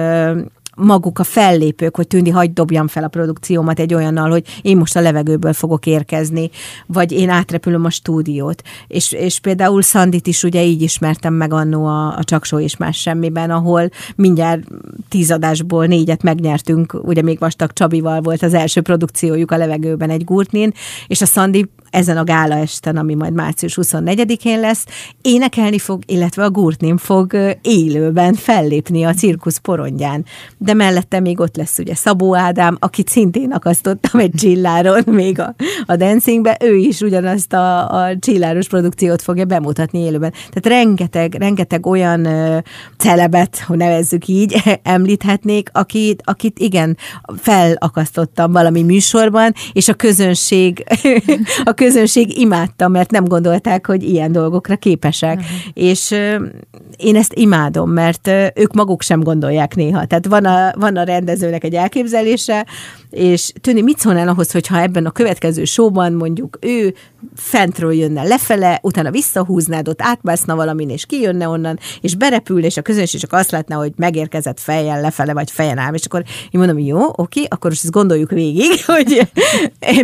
maguk a fellépők, hogy Tündi, hagyd dobjam fel a produkciómat egy olyannal, hogy én most a levegőből fogok érkezni, vagy én átrepülöm a stúdiót. És, és például Szandit is ugye így ismertem meg annó a, a Csaksó és más semmiben, ahol mindjárt tíz adásból négyet megnyertünk, ugye még Vastag Csabival volt az első produkciójuk a levegőben egy gurtnin, és a Szandi ezen a gála esten, ami majd március 24-én lesz, énekelni fog, illetve a Gurtnin fog élőben fellépni a cirkusz porondján. De mellette még ott lesz ugye Szabó Ádám, akit szintén akasztottam egy csilláron még a, a dancingbe, ő is ugyanazt a, a csilláros produkciót fogja bemutatni élőben. Tehát rengeteg, rengeteg olyan uh, celebet, hogy nevezzük így, említhetnék, akit, akit igen, felakasztottam valami műsorban, és a közönség, a közönség imádta, mert nem gondolták, hogy ilyen dolgokra képesek. Uh-huh. És én ezt imádom, mert ők maguk sem gondolják néha. Tehát van a, van a rendezőnek egy elképzelése, és Tűni, mit szólnál ahhoz, hogyha ebben a következő showban mondjuk ő fentről jönne lefele, utána visszahúznád, ott átmászna valamin, és kijönne onnan, és berepül, és a közönség csak azt látna, hogy megérkezett fejjel lefele, vagy fejen áll, és akkor én mondom, jó, oké, akkor most ezt gondoljuk végig, hogy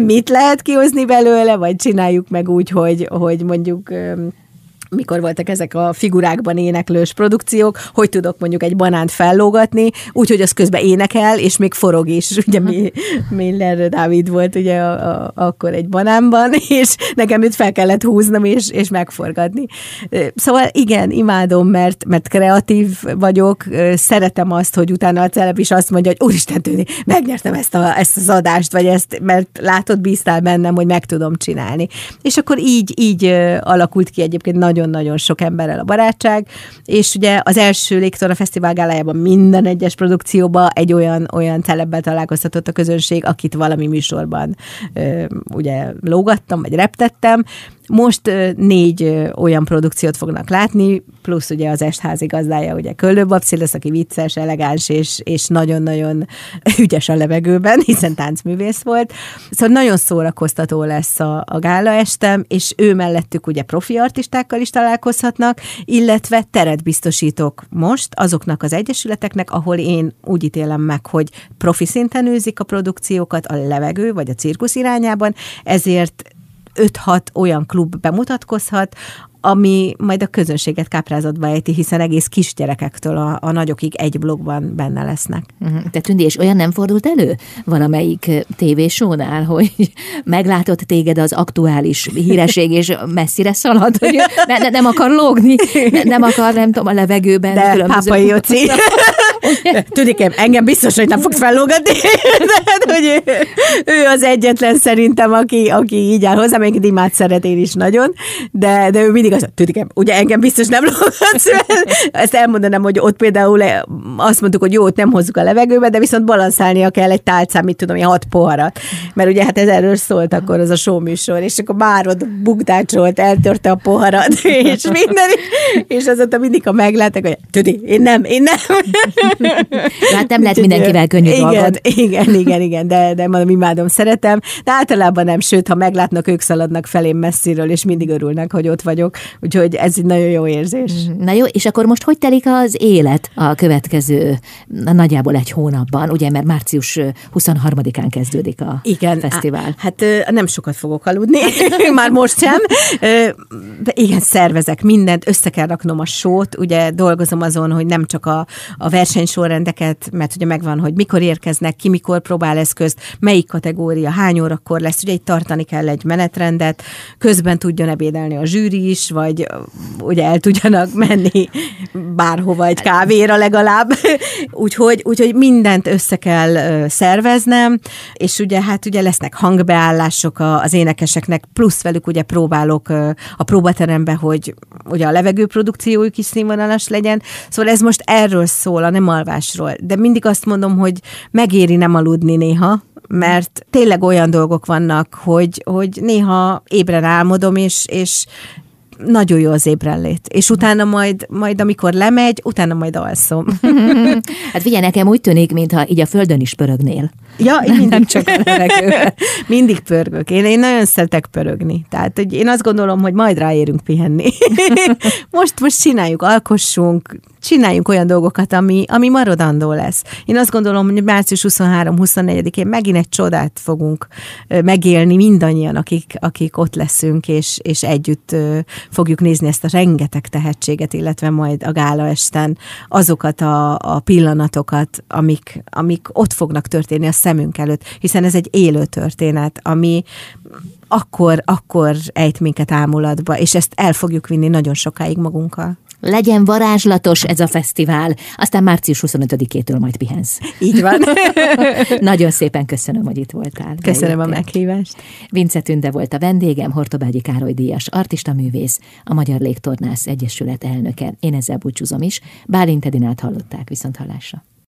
mit lehet kihozni belőle, vagy csináljuk meg úgy, hogy, hogy mondjuk mikor voltak ezek a figurákban éneklős produkciók, hogy tudok mondjuk egy banánt fellógatni, úgyhogy az közben énekel, és még forog is. Ugye mi, Miller Dávid volt ugye a, a, akkor egy banánban, és nekem őt fel kellett húznom, és, és megforgatni. Szóval igen, imádom, mert, mert kreatív vagyok, szeretem azt, hogy utána a celeb is azt mondja, hogy úristen tűni, megnyertem ezt, a, ezt az adást, vagy ezt, mert látod, bíztál bennem, hogy meg tudom csinálni. És akkor így, így alakult ki egyébként nagyon-nagyon sok emberrel a barátság, és ugye az első Légtora Fesztivál gálájában minden egyes produkcióban egy olyan, olyan celebbel találkoztatott a közönség, akit valami műsorban ugye lógattam, vagy reptettem, most négy olyan produkciót fognak látni, plusz ugye az estházi gazdája, ugye Köllő Babci lesz, aki vicces, elegáns és, és nagyon-nagyon ügyes a levegőben, hiszen táncművész volt. Szóval nagyon szórakoztató lesz a, a gála estem, és ő mellettük ugye profi artistákkal is találkozhatnak, illetve teret biztosítok most azoknak az egyesületeknek, ahol én úgy ítélem meg, hogy profi szinten űzik a produkciókat a levegő vagy a cirkusz irányában, ezért 5-6 olyan klub bemutatkozhat, ami majd a közönséget káprázatba ejti, hiszen egész kisgyerekektől a, a nagyokig egy blogban benne lesznek. Uh-huh. Te Tündi, és olyan nem fordult elő valamelyik tévésónál, hogy meglátott téged az aktuális híreség, és messzire szalad, hogy ne, ne, nem akar lógni, ne, nem akar, nem tudom, a levegőben. De. Pápai Jóci. Tudik, engem biztos, hogy nem fog fellógatni, de hát, hogy ő, ő, az egyetlen szerintem, aki, aki így áll hozzám, egyébként imád szeret én is nagyon, de, de ő mindig azt tudik, ugye engem biztos nem lógatsz, ezt elmondanám, hogy ott például azt mondtuk, hogy jó, ott nem hozzuk a levegőbe, de viszont balanszálnia kell egy tálcán, mit tudom, hat poharat. Mert ugye hát ez erről szólt akkor az a show és akkor már ott bukdácsolt, eltörte a poharat, és minden, és azóta mindig, ha megláttak, hogy tudik, én nem, én nem. Hát nem lehet mindenkivel könnyű igen, dolgod. Igen, igen, igen, de, de mondom, imádom, szeretem, de általában nem, sőt, ha meglátnak, ők szaladnak felém messziről, és mindig örülnek, hogy ott vagyok, úgyhogy ez egy nagyon jó érzés. Na jó, és akkor most hogy telik az élet a következő nagyjából egy hónapban, ugye, mert március 23-án kezdődik a igen, fesztivál. Hát nem sokat fogok aludni, már most sem. Igen, szervezek mindent, össze kell raknom a sót, ugye dolgozom azon, hogy nem csak a, a versenysorrendeket, mert ugye megvan, hogy mikor érkeznek, ki mikor próbál eszközt, melyik kategória, hány órakor lesz, ugye itt tartani kell egy menetrendet, közben tudjon ebédelni a zsűri is, vagy ugye el tudjanak menni bárhova egy kávéra legalább. úgyhogy, úgyhogy mindent össze kell szerveznem, és ugye hát ugye lesznek hangbeállások az énekeseknek, plusz velük ugye próbálok a próbaterembe, hogy ugye a levegőprodukciójuk is színvonalas legyen. Szóval ez most erről szól, a nem alvásról. De mindig azt mondom, hogy megéri nem aludni néha, mert tényleg olyan dolgok vannak, hogy, hogy néha ébren álmodom, és, és nagyon jó az ébrenlét. És utána majd, majd amikor lemegy, utána majd alszom. hát figyelj, nekem úgy tűnik, mintha így a földön is pörögnél. Ja, én mindig nem csak Mindig pörgök. Én, én nagyon szeretek pörögni. Tehát hogy én azt gondolom, hogy majd ráérünk pihenni. most, most csináljuk, alkossunk, csináljunk olyan dolgokat, ami, ami maradandó lesz. Én azt gondolom, hogy március 23-24-én megint egy csodát fogunk megélni mindannyian, akik, akik ott leszünk, és, és együtt fogjuk nézni ezt a rengeteg tehetséget, illetve majd a gála esten azokat a, a pillanatokat, amik, amik ott fognak történni a szemünk előtt, hiszen ez egy élő történet, ami akkor, akkor ejt minket ámulatba, és ezt el fogjuk vinni nagyon sokáig magunkkal. Legyen varázslatos ez a fesztivál, aztán március 25-től majd pihensz. Így van. Nagyon szépen köszönöm, hogy itt voltál. Köszönöm Bejöttél. a meghívást. Vince Tünde volt a vendégem, Hortobágyi Károly Díjas, artista művész, a Magyar Légtornász Egyesület elnöke. Én ezzel búcsúzom is. Bálint Edinát hallották, viszont hallásra.